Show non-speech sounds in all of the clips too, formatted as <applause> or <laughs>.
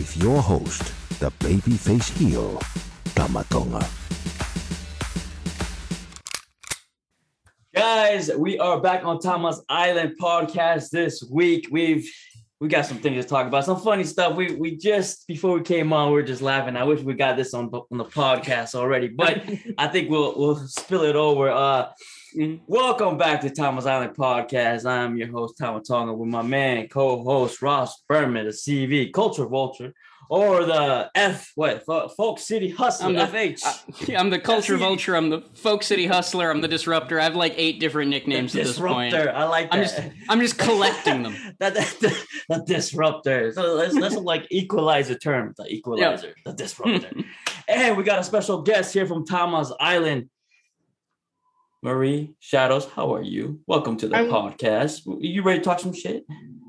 with your host, the babyface heel, Tama Tonga. Guys, we are back on Tama's Island podcast this week. We've we got some things to talk about, some funny stuff. We we just before we came on, we were just laughing. I wish we got this on on the podcast already, but <laughs> I think we'll we'll spill it over. Uh, welcome back to Tama's Island podcast. I'm your host Tama Tonga with my man co-host Ross Berman, the CV Culture Vulture, or the F what Folk City Hustler I'm the, FH. uh, I'm the culture vulture. I'm the folk city hustler. I'm the disruptor. I have like eight different nicknames at this point. Disruptor. I like that. I'm just I'm just collecting them. <laughs> that, that, that, the disruptor. So let's let's like equalize the term, the equalizer, the disruptor. and we got a special guest here from Tama's Island. Marie Shadows, how are you? Welcome to the I'm- podcast. You ready to talk some shit?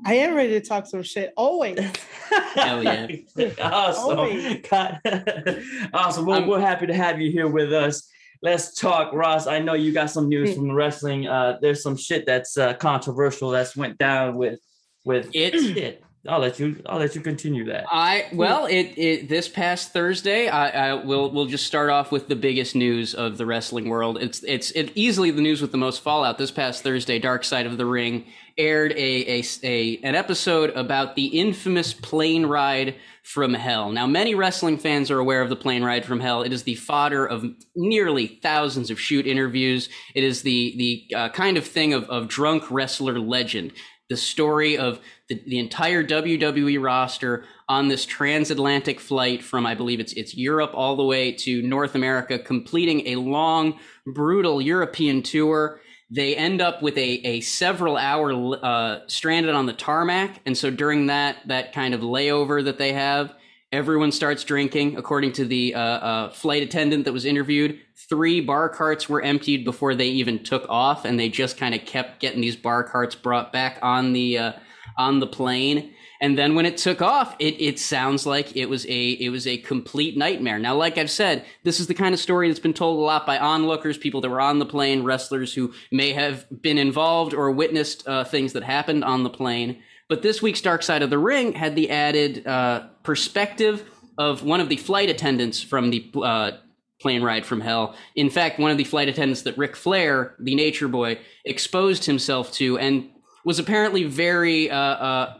I am ready to talk some shit always. <laughs> Hell yeah. <laughs> awesome. Always. God. <laughs> awesome. Well, we're happy to have you here with us. Let's talk, Ross. I know you got some news from wrestling. Uh, there's some shit that's uh, controversial that's went down with with It- shit. I'll let you. I'll let you continue that. I well, it, it this past Thursday, I, I will we'll just start off with the biggest news of the wrestling world. It's it's it, easily the news with the most fallout. This past Thursday, Dark Side of the Ring aired a, a, a an episode about the infamous plane ride from hell. Now, many wrestling fans are aware of the plane ride from hell. It is the fodder of nearly thousands of shoot interviews. It is the the uh, kind of thing of, of drunk wrestler legend. The story of the, the entire WWE roster on this transatlantic flight from, I believe it's it's Europe all the way to North America, completing a long, brutal European tour. They end up with a, a several hour uh, stranded on the tarmac, and so during that that kind of layover that they have, everyone starts drinking. According to the uh, uh, flight attendant that was interviewed, three bar carts were emptied before they even took off, and they just kind of kept getting these bar carts brought back on the uh, on the plane. And then when it took off, it, it sounds like it was a it was a complete nightmare. Now, like I've said, this is the kind of story that's been told a lot by onlookers, people that were on the plane, wrestlers who may have been involved or witnessed uh, things that happened on the plane. But this week's Dark Side of the Ring had the added uh, perspective of one of the flight attendants from the uh, plane ride from hell. In fact, one of the flight attendants that Ric Flair, the Nature Boy, exposed himself to and was apparently very. Uh, uh,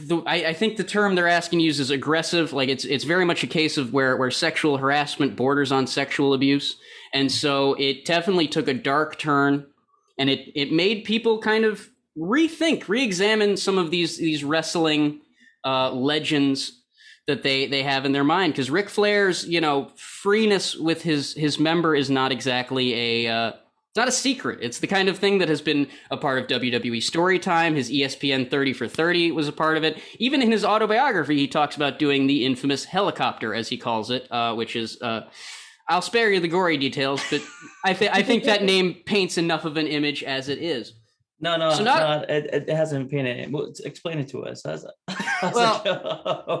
the, I, I think the term they're asking to use is aggressive. Like it's it's very much a case of where where sexual harassment borders on sexual abuse, and so it definitely took a dark turn, and it it made people kind of rethink, re-examine some of these these wrestling uh, legends that they they have in their mind. Because Ric Flair's you know freeness with his his member is not exactly a uh, not a secret. It's the kind of thing that has been a part of WWE Storytime. His ESPN 30 for 30 was a part of it. Even in his autobiography, he talks about doing the infamous helicopter, as he calls it, uh, which is. Uh, I'll spare you the gory details, but I, th- I think that name paints enough of an image as it is. No, no, So not- no it, it hasn't been painted. Well, explain it to us. How's <laughs> that? How's Well,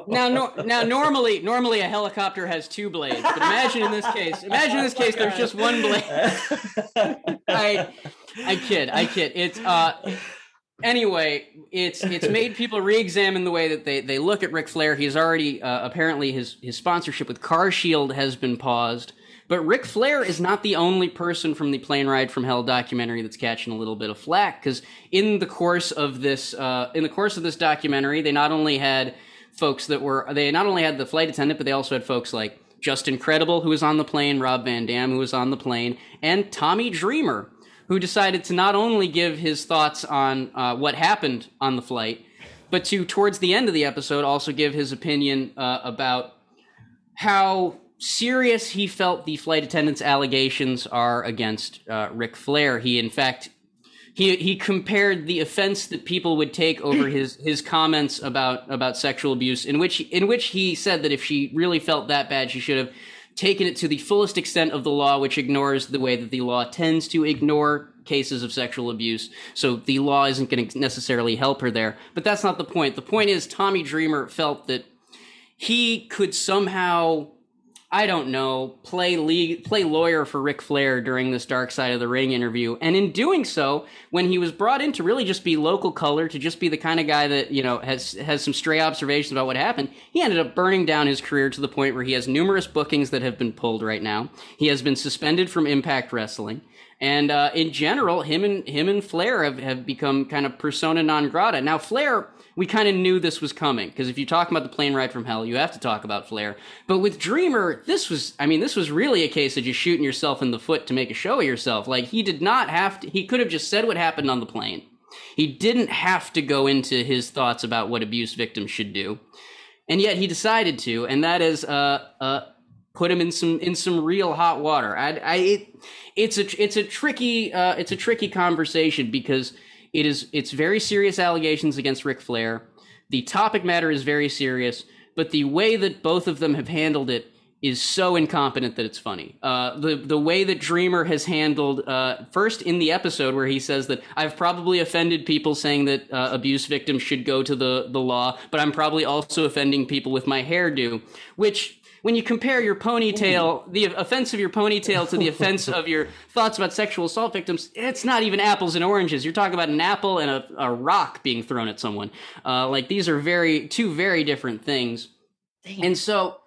it- Now, no, now, normally, normally a helicopter has two blades, but imagine in this case, imagine in this case, there's just one blade. <laughs> I, I kid, I kid. It's uh, anyway, it's it's made people re-examine the way that they they look at Ric Flair. He's already uh, apparently his his sponsorship with Car Shield has been paused. But Ric Flair is not the only person from the Plane Ride from Hell documentary that's catching a little bit of flack because in the course of this uh, in the course of this documentary, they not only had folks that were they not only had the flight attendant, but they also had folks like Justin Credible, who was on the plane, Rob Van Dam, who was on the plane, and Tommy Dreamer, who decided to not only give his thoughts on uh, what happened on the flight, but to towards the end of the episode also give his opinion uh, about how serious he felt the flight attendant's allegations are against uh, Ric Flair. He, in fact, he he compared the offense that people would take over <clears throat> his his comments about about sexual abuse, in which in which he said that if she really felt that bad, she should have taken it to the fullest extent of the law, which ignores the way that the law tends to ignore cases of sexual abuse. So the law isn't going to necessarily help her there. But that's not the point. The point is Tommy Dreamer felt that he could somehow I don't know, play league, play lawyer for Ric Flair during this Dark Side of the Ring interview. And in doing so, when he was brought in to really just be local color, to just be the kind of guy that, you know, has has some stray observations about what happened, he ended up burning down his career to the point where he has numerous bookings that have been pulled right now. He has been suspended from Impact Wrestling. And uh, in general, him and him and Flair have, have become kind of persona non grata. Now, Flair we kind of knew this was coming because if you talk about the plane ride from hell, you have to talk about Flair. But with Dreamer, this was, I mean, this was really a case of just shooting yourself in the foot to make a show of yourself. Like he did not have to, he could have just said what happened on the plane. He didn't have to go into his thoughts about what abuse victims should do. And yet he decided to, and that is, uh, uh, put him in some in some real hot water. I, I it, it's a it's a tricky uh, it's a tricky conversation because it is it's very serious allegations against Ric Flair. The topic matter is very serious, but the way that both of them have handled it is so incompetent that it's funny. Uh, the the way that Dreamer has handled uh, first in the episode where he says that I've probably offended people saying that uh, abuse victims should go to the the law, but I'm probably also offending people with my hairdo, which when you compare your ponytail, the offense of your ponytail to the offense of your thoughts about sexual assault victims, it's not even apples and oranges. You're talking about an apple and a, a rock being thrown at someone. Uh, like these are very two very different things. Damn. And so,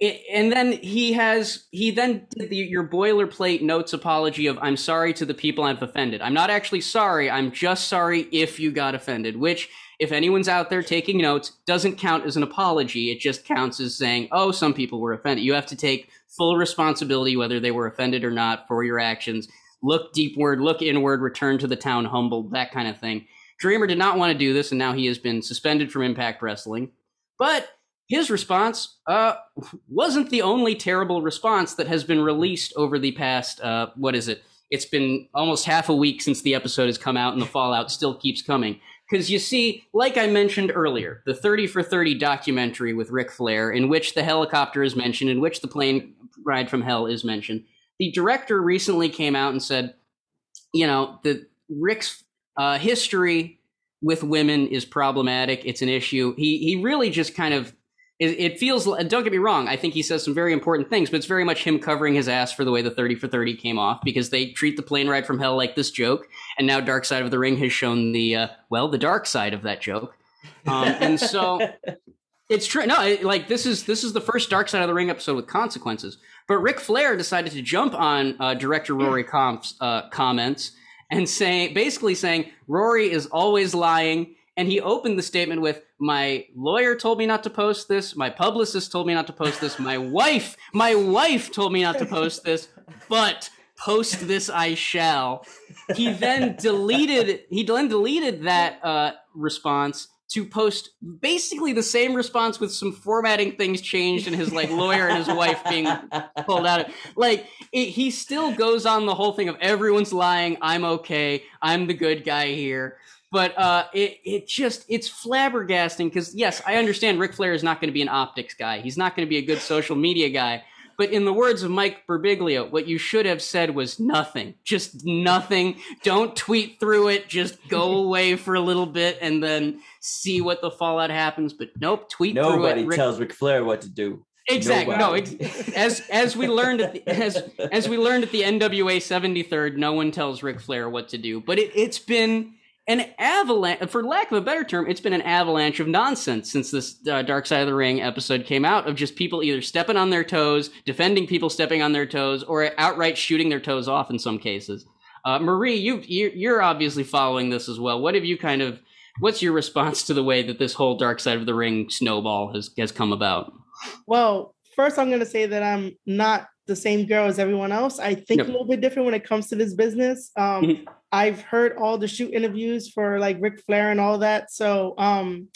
it, and then he has he then did the, your boilerplate notes apology of I'm sorry to the people I've offended. I'm not actually sorry. I'm just sorry if you got offended, which if anyone's out there taking notes, doesn't count as an apology. It just counts as saying, oh, some people were offended. You have to take full responsibility, whether they were offended or not, for your actions. Look deepward, look inward, return to the town humbled, that kind of thing. Dreamer did not want to do this, and now he has been suspended from Impact Wrestling. But his response uh, wasn't the only terrible response that has been released over the past, uh, what is it? It's been almost half a week since the episode has come out, and the fallout still keeps coming. Because you see, like I mentioned earlier, the 30 for 30 documentary with Ric Flair, in which the helicopter is mentioned, in which the plane ride from hell is mentioned, the director recently came out and said, you know, the Ric's uh, history with women is problematic. It's an issue. He he really just kind of it, it, feels don't get me wrong i think he says some very important things but it's very much him covering his ass for the way the 30 for 30 came off because they treat the plane ride from hell like this joke and now dark side of the ring has shown the uh, well the dark side of that joke. Um, and so <laughs> it's true no it, like this is this is the first dark side of the ring episode with consequences but Ric Flair decided to jump on uh, director Rory Karpf's uh, comments and saying basically saying Rory is always lying and he opened the statement with my lawyer told me not to post this. My publicist told me not to post this. My wife my wife told me not to post this. But post this i shall. He then deleted he then deleted that uh, response to post basically the same response with some formatting things changed and his like lawyer and his wife being pulled out of like it, he still goes on the whole thing of everyone's lying. I'm okay. I'm the good guy here but uh, it it just it's flabbergasting because yes, I understand Ric Flair is not going to be an optics guy. He's not going to be a good social media guy. But in the words of Mike Birbiglia, what you should have said was nothing. Just nothing. Don't tweet through it. Just go <laughs> away for a little bit and then see what the fallout happens. But nope, tweet Nobody through it. Nobody tells Ric Flair what to do. Exactly. Nobody. No. Ex- as as we learned at the, as as we learned at the NWA 73rd, no one tells Ric Flair what to do. But it, it's been an avalanche, for lack of a better term, it's been an avalanche of nonsense since this uh, Dark Side of the Ring episode came out of just people either stepping on their toes, defending people stepping on their toes, or outright shooting their toes off in some cases. Uh, Marie, you you're obviously following this as well. What have you kind of what's your response to the way that this whole Dark Side of the Ring snowball has has come about? Well, first I'm gonna say that I'm not the same girl as everyone else. I think Yep. a little bit different when it comes to this business. Um, Mhm. I've heard all the shoot interviews for like Ric Flair and all that. So, um,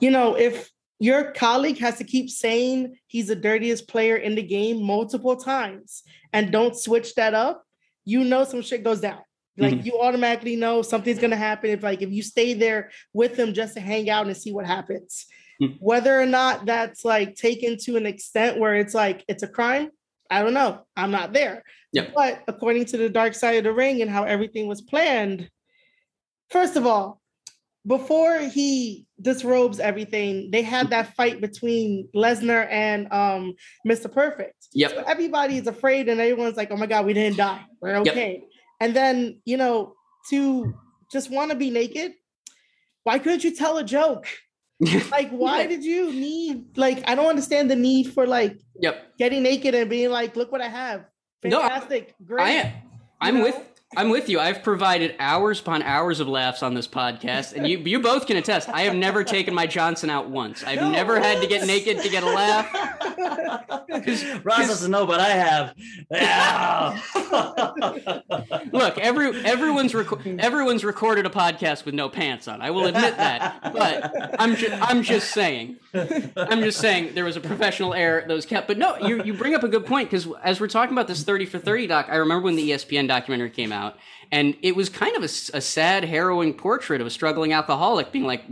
you know, if your colleague has to keep saying he's the dirtiest player in the game multiple times and don't switch that up, you know some shit goes down. Like you automatically know something's gonna happen if like if you stay there with him just to hang out and see what happens. Mhm. Whether or not that's like taken to an extent where it's like it's a crime, I don't know. I'm not there. Yeah. But according to the dark side of the ring and how everything was planned, first of all, before he disrobes everything, they had that fight between Lesnar and um Mr. Perfect. So Yep. everybody is afraid and everyone's like, oh my God, we didn't die. We're Yep. okay. And then, you know, to just want to be naked, why couldn't you tell a joke? <laughs> Like, why Yeah. did you need, like, I don't understand the need for like Yep. getting naked and being like, look what I have. No, I- Fantastic. great. I am. I'm know? with. I'm with you. I've provided hours upon hours of laughs on this podcast, and you you both can attest. I have never taken my Johnson out once. I've No, never had to get naked to get a laugh. Ross doesn't know, but I have. Yeah. Look, every everyone's reco- everyone's recorded a podcast with no pants on. I will admit that, but I'm ju- I'm just saying. I'm just saying there was a professional error that was kept. But no, you you bring up a good point because as we're talking about this 30 for 30 doc, I remember when the ESPN documentary came out, and it was kind of a sad, harrowing portrait of a struggling alcoholic being like,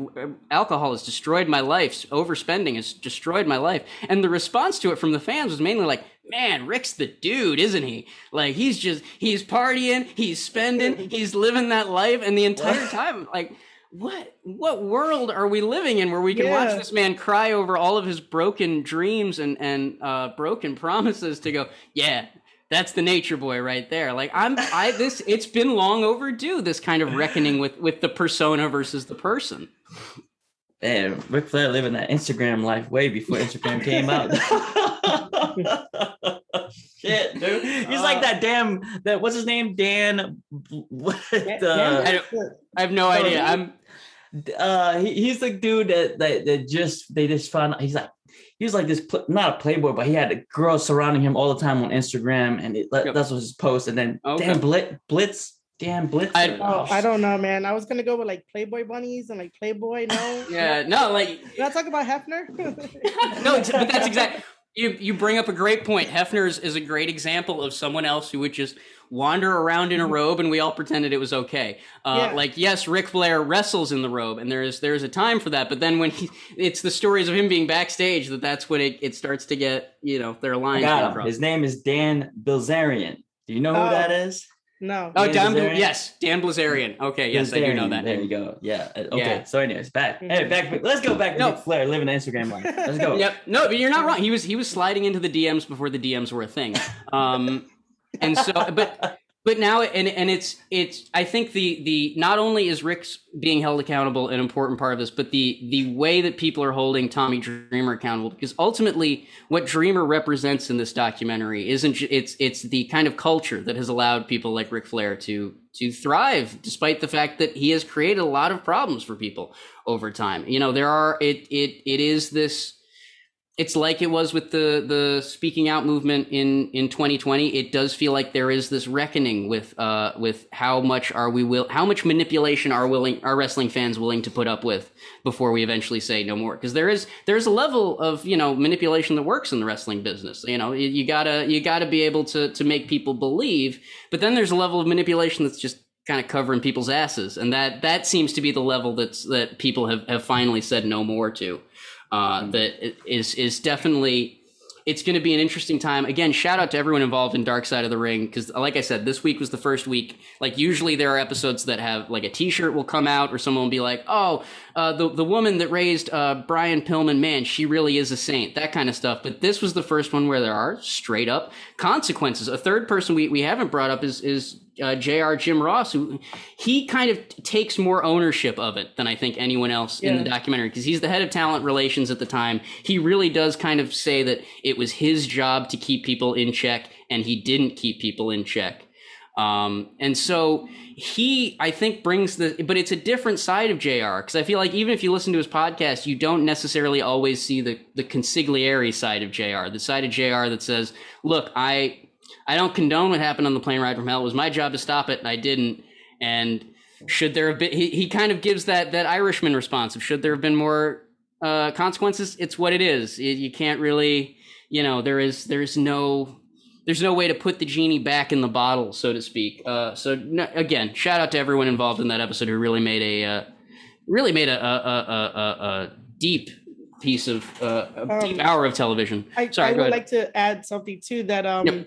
alcohol has destroyed my life, overspending has destroyed my life, and the response to it from the fans was mainly like. Man, Rick's the dude, isn't he? Like he's just he's partying, he's spending, <laughs> he's living that life, and the entire time, like what what world are we living in where we can watch this man cry over all of his broken dreams and and uh, broken <laughs> promises to go yeah that's the nature boy right there like i'm i this it's been long overdue this kind of reckoning with with the persona versus the person Man, Ric Flair living that Instagram life way before Instagram came out. <laughs> Shit, dude. He's like that damn that what's his name? Dan what uh, I i have no idea i'm uh he, he's the dude that, that that just they just found he's like he was like this pl- not a playboy but he had a girl surrounding him all the time on instagram and it, that- Yep. that's what his post and then Okay. dan blitz blitz dan blitz I- Oh, oh I don't know, man. I was gonna go with like Playboy bunnies and like Playboy. No, <laughs> yeah no like Did I talk about Hefner? <laughs> no, but that's <laughs> exactly. You you bring up a great point. Hefner is, is a great example of someone else who would just wander around in a robe, and we all pretended it was okay. Uh, Mm-hmm. Yeah. Like yes, Ric Flair wrestles in the robe, and there is there is a time for that. But then when he, it's the stories of him being backstage that that's when it, it starts to get you know their lines. got get him. his name is dan bilzerian do you know who Oh. that is no. Oh, Dan Dan, Bilzerian? yes, Dan Bilzerian. Okay, yes, I do know that there you go yeah Uh, okay Yeah. so anyways back hey back let's go back to No. Ric Flair living the instagram life let's go <laughs> Yep. No, but you're not wrong. He was he was sliding into the DMs before the DMs were a thing. Um, and so, but but now and and it's it's I think the the not only is Rick's being held accountable an important part of this, but the the way that people are holding Tommy Dreamer accountable because ultimately what Dreamer represents in this documentary isn't it's it's the kind of culture that has allowed people like rick Flair to to thrive despite the fact that he has created a lot of problems for people over time. You know, there are it it it is this it's like it was with the the speaking out movement in in 2020 it does feel like there is this reckoning with uh with how much are we will how much manipulation are willing are wrestling fans willing to put up with before we eventually say no more. Because there is there's a level of you know manipulation that works in the wrestling business. You know you, you gotta you gotta be able to to make people believe but then there's a level of manipulation that's just kind of covering people's asses and that that seems to be the level that's that people have have finally said no more to uh, that is is definitely it's going to be an interesting time. Again, shout out to everyone involved in Dark Side of the Ring because, like I said, this week was the first week. Like usually, there are episodes that have like a T-shirt will come out, or someone will be like, "Oh, uh, the the woman that raised uh, Brian Pillman, man, she really is a saint." That kind of stuff. But this was the first one where there are straight up consequences. A third person we, we haven't brought up is is uh, Jr. Jim Ross, who he kind of takes more ownership of it than I think anyone else in the documentary because he's the head of talent relations at the time. He really does kind of say that it was his job to keep people in check, and he didn't keep people in check. Um, and so he, I think, brings the, but it's a different side of JR because I feel like even if you listen to his podcast, you don't necessarily always see the the consigliere side of JR, the side of JR that says, "Look, I I don't condone what happened on the plane ride from hell. It was my job to stop it, and I didn't." And should there have been, he, he kind of gives that that Irishman response of should there have been more uh, consequences? It's what it is. It, you can't really, you know, there is there's no there's no way to put the genie back in the bottle, so to speak. Uh, so no, again, shout out to everyone involved in that episode who really made a uh, really made a, a, a, a deep piece of uh, a deep um, hour of television. I, Sorry, I would like to add something too that um yep.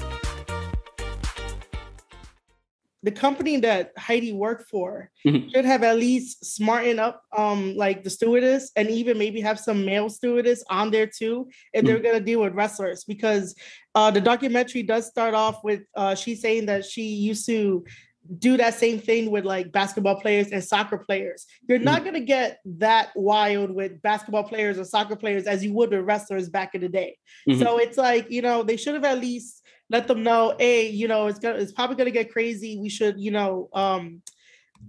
The company that Heidi worked for mm-hmm. should have at least smartened up um like the stewardess and even maybe have some male stewardess on there too if mm-hmm. they're gonna deal with wrestlers because uh the documentary does start off with uh she's saying that she used to do that same thing with like basketball players and soccer players. You're mm-hmm. not going to get that wild with basketball players or soccer players as you would with wrestlers back in the day. Mm-hmm. So it's like, you know, they should have at least let them know, hey, you know, it's gonna it's probably gonna get crazy. We should, you know, um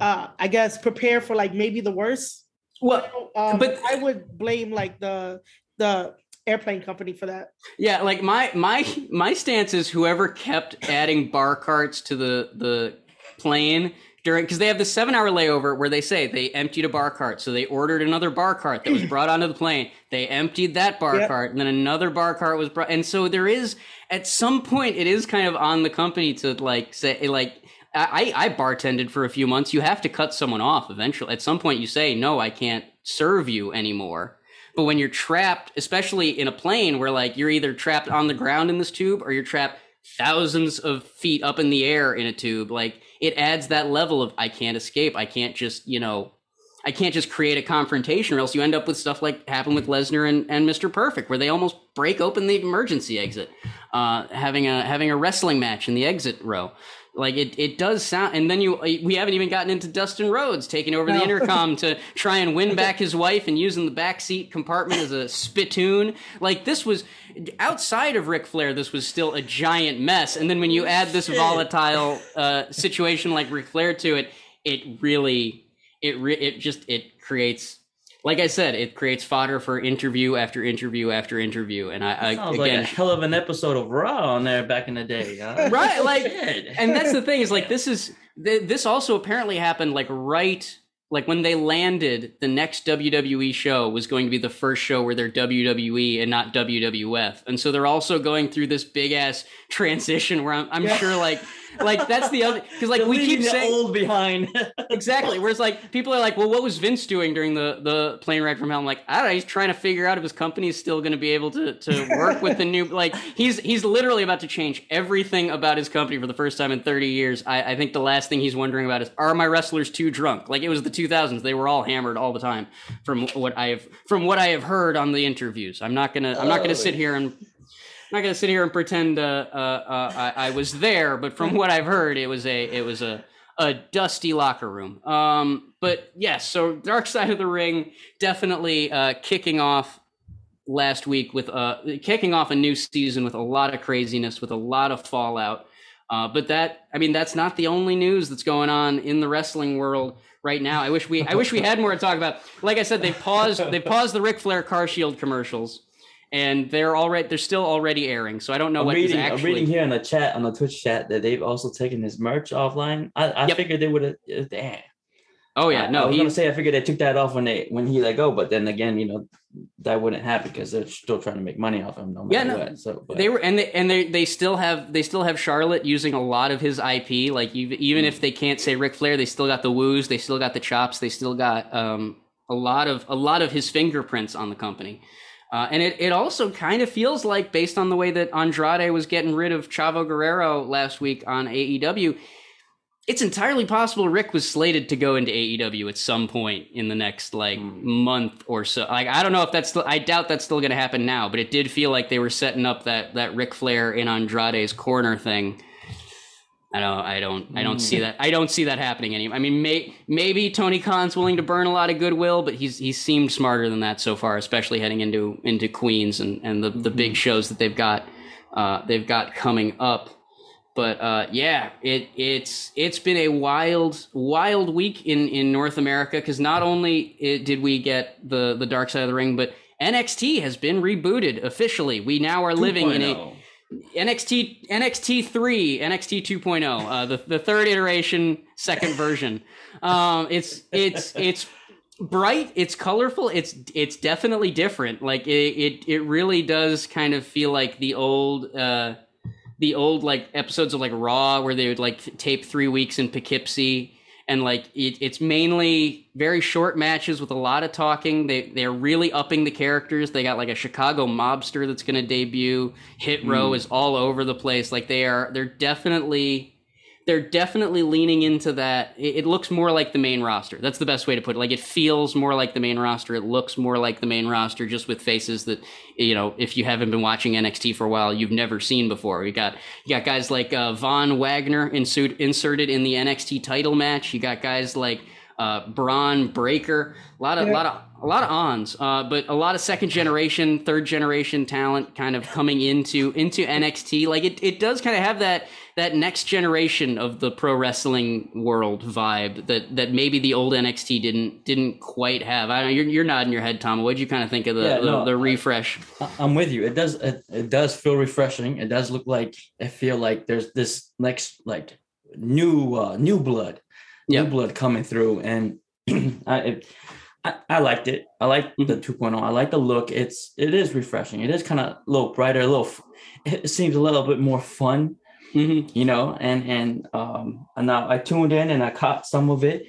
uh I guess prepare for like maybe the worst. Well, um, but I would blame like the the airplane company for that. Yeah, like my my my stance is whoever kept adding bar carts to the the plane during because they have the seven hour layover where they say they emptied a bar cart so they ordered another bar cart that was brought onto the plane they emptied that bar yep. cart and then another bar cart was brought and so there is at some point it is kind of on the company to like say like I, I bartended for a few months. You have to cut someone off eventually. At some point, you say, no, I can't serve you anymore. But when you're trapped, especially in a plane where like you're either trapped on the ground in this tube or you're trapped thousands of feet up in the air in a tube, like it adds that level of I can't escape. I can't just, you know, I can't just create a confrontation or else you end up with stuff like happened with Lesnar and, and Mr. Perfect, where they almost break open the emergency exit, uh, having a having a wrestling match in the exit row. Like it, it does sound, and then you, we haven't even gotten into Dustin Rhodes taking over no. the intercom to <laughs> try and win back his wife and using the back seat compartment as a spittoon. Like this was outside of Ric Flair, this was still a giant mess. And then when you add this volatile uh, situation like Ric Flair to it, it really, it re- it just it creates like I said, it creates fodder for interview after interview after interview, and I, I sounds again, like a hell of an episode of Raw on there back in the day, huh? <laughs> right? Like, <laughs> and that's the thing is like <laughs> this is this also apparently happened like right like when they landed, the next WWE show was going to be the first show where they're WWE and not WWF, and so they're also going through this big ass transition where I'm, I'm yeah. sure like like that's the other because like we keep saying old behind <laughs> exactly. Whereas like people are like, well, what was Vince doing during the the plane ride from hell? I'm like, I don't know. He's trying to figure out if his company is still going to be able to to work with the new like he's he's literally about to change everything about his company for the first time in 30 years. I, I think the last thing he's wondering about is are my wrestlers too drunk? Like it was the 2000s. They were all hammered all the time from what I have from what I have heard on the interviews. I'm not gonna I'm not gonna sit here and I'm not gonna sit here and pretend uh, uh, uh, I, I, was there, but from what I've heard, it was a it was a a dusty locker room. Um, but yes, so Dark Side of the Ring definitely uh, kicking off last week with uh, kicking off a new season with a lot of craziness, with a lot of fallout. Uh, but that, I mean, that's not the only news that's going on in the wrestling world right now. I wish we, I wish we had more to talk about. Like I said, they paused, they paused the Ric Flair Car Shield commercials and they're already they're still already airing. So I don't know I'm what reading, actually. I'm reading here in the chat on the Twitch chat that they've also taken his merch offline. I, I yep. figured they would have. Uh, damn. Oh yeah, no. I was he, gonna say I figured they took that off when they when he let go, but then again, you know, that wouldn't happen because they're still trying to make money off him no matter yeah, no, what. So but. they were and they and they they still have they still have Charlotte using a lot of his IP. Like even even mm. if they can't say Ric Flair, they still got the woos, they still got the chops, they still got um a lot of a lot of his fingerprints on the company. Uh, and it, it also kind of feels like, based on the way that Andrade was getting rid of Chavo Guerrero last week on AEW, it's entirely possible Rick was slated to go into AEW at some point in the next like mm. month or so. Like I don't know if that's still, I doubt that's still going to happen now, but it did feel like they were setting up that that Ric Flair in Andrade's corner thing. I don't I don't I don't mm. see that I don't see that happening anymore. I mean may, maybe Tony Khan's willing to burn a lot of goodwill, but he's he's seemed smarter than that so far, especially heading into into Queens and and the the big mm. shows that they've got uh, they've got coming up. But uh, yeah, it it's it's been a wild wild week in in North America because not only it, did we get the the Dark Side of the Ring, but NXT has been rebooted officially. We now are living in a. NXT NXT three NXT 2.0, uh, the the third iteration, second version. Um, it's it's it's bright it's colorful it's it's definitely different like it, it it really does kind of feel like the old uh the old like episodes of like Raw where they would like tape three weeks in Poughkeepsie and like it, it's mainly very short matches with a lot of talking. They they're really upping the characters. They got like a Chicago mobster that's going to debut. Hit Row mm. is all over the place. Like they are they're definitely they're definitely leaning into that. It, it, looks more like the main roster. That's the best way to put it. Like it feels more like the main roster. It looks more like the main roster, just with faces that you know. If you haven't been watching NXT for a while, you've never seen before. You got you got guys like uh, Von Wagner insert, inserted in the NXT title match. You got guys like uh, Bron Breakker. A lot of yeah. lot of a lot of ons, uh, but a lot of second generation, third generation talent kind of coming into into NXT. Like it, it does kind of have that that next generation of the pro wrestling world vibe that that maybe the old NXT didn't didn't quite have. I know. You're, you're nodding your head, Tom. What'd you kind of think of the yeah, the, no, the, refresh? I'm with you. It does it, it does feel refreshing. It does look like I feel like there's this next like new uh, new blood, yep. new blood coming through, and <clears throat> I. It, I, I, liked it. I like mm-hmm. the 2.0. I like the look. It's it is refreshing. It is kind of a little brighter, a little. It seems a little bit more fun mm-hmm. you know, and and um, and now I tuned in and I caught some of it.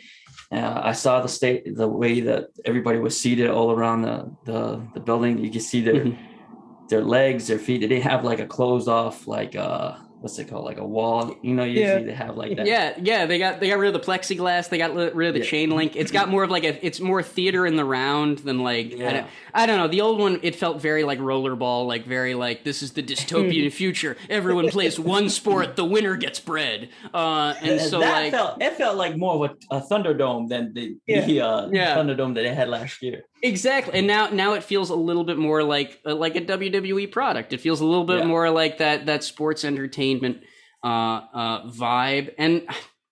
Uh, I saw the state, the way that everybody was seated all around the the, the building. You can see their mm-hmm. their legs, their feet. They didn't have like a closed off like uh what's it called like a wall you know usually yeah. they have like that yeah yeah they got they got rid of the plexiglass they got rid of the yeah. chain link it's got more of like a it's more theater in the round than like yeah. I, don't, I don't know the old one it felt very like rollerball like very like this is the dystopian <laughs> future everyone plays one sport the winner gets bread uh and so that like felt it felt like more of a, a thunderdome than the, yeah. the uh, yeah. thunderdome that they had last year Exactly, and now now it feels a little bit more like uh, like a WWE product. It feels a little bit yeah. more like that that sports entertainment uh, uh, vibe. And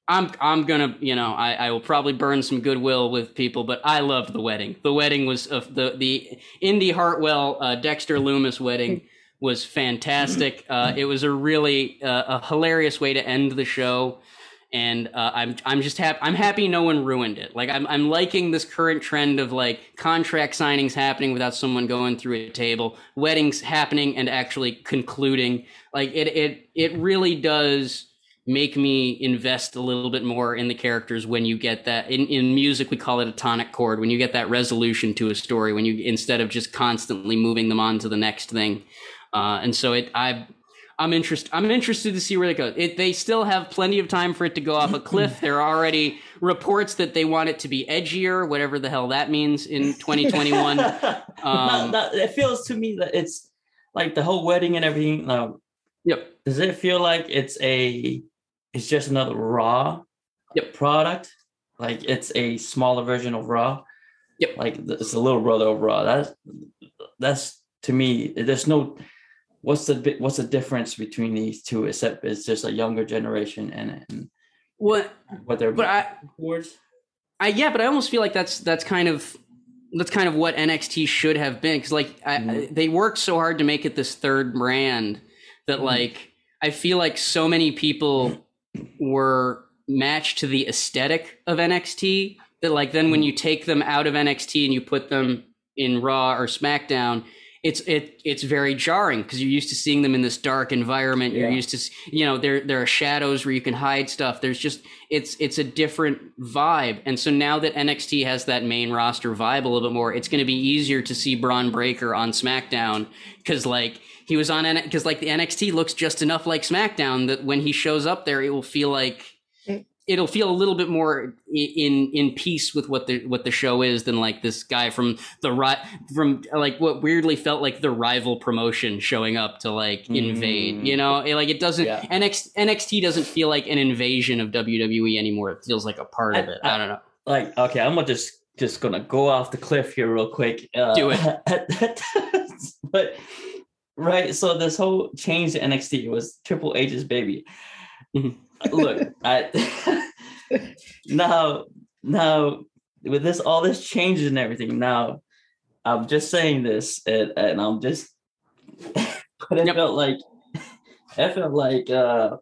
I'm I'm gonna you know I, I will probably burn some goodwill with people, but I loved the wedding. The wedding was uh, the the Indi Hartwell uh, Dexter Lumis wedding was fantastic. Uh, it was a really uh, a hilarious way to end the show and uh, I'm I'm just happy. I'm happy no one ruined it. Like I'm I'm liking this current trend of like contract signings happening without someone going through a table, weddings happening and actually concluding. Like it it it really does make me invest a little bit more in the characters when you get that in, in music we call it a tonic chord when you get that resolution to a story when you instead of just constantly moving them on to the next thing uh, and so it i I'm interested. I'm interested to see where they go. It, they still have plenty of time for it to go off a <laughs> cliff. there are already reports that they want it to be edgier, whatever the hell that means in <laughs> 2021. um, it feels to me that it's like the whole wedding and everything. Um, yep. Does it feel like it's a? It's just another raw. Yep. Product. Like it's a smaller version of raw. Yep. Like it's a little brother of raw. That's that's to me. There's no what's the what's the difference between these two except it's just a younger generation and, and what what they're but I, towards I yeah but I almost feel like that's that's kind of that's kind of what NXT should have been because like mm-hmm. I, they worked so hard to make it this third brand that mm-hmm. like I feel like so many people were matched to the aesthetic of NXT that like then when mm-hmm. you take them out of NXT and you put them in Raw or SmackDown it's it it's very jarring because you're used to seeing them in this dark environment. You're used to you know there there are shadows where you can hide stuff. There's just it's it's a different vibe. And so now that NXT has that main roster vibe a little bit more, it's going to be easier to see Bron Breakker on SmackDown because like he was on because like the NXT looks just enough like SmackDown that when he shows up there, it will feel like it'll feel a little bit more in in peace with what the what the show is than like this guy from the right from like what weirdly felt like the rival promotion showing up to like invade. Mm. You know, like it doesn't Yeah. NXT, NXT doesn't feel like an invasion of WWE anymore. It feels like a part of it. I, don't know. like okay i'm gonna just just gonna go off the cliff here real quick uh, Do it <laughs> but right so this whole change to nxt was triple h's baby Mhm. Look i <laughs> now now with this all this changes and everything now i'm just saying this and, and i'm just <laughs> but it Yep. felt like <laughs> it felt like uh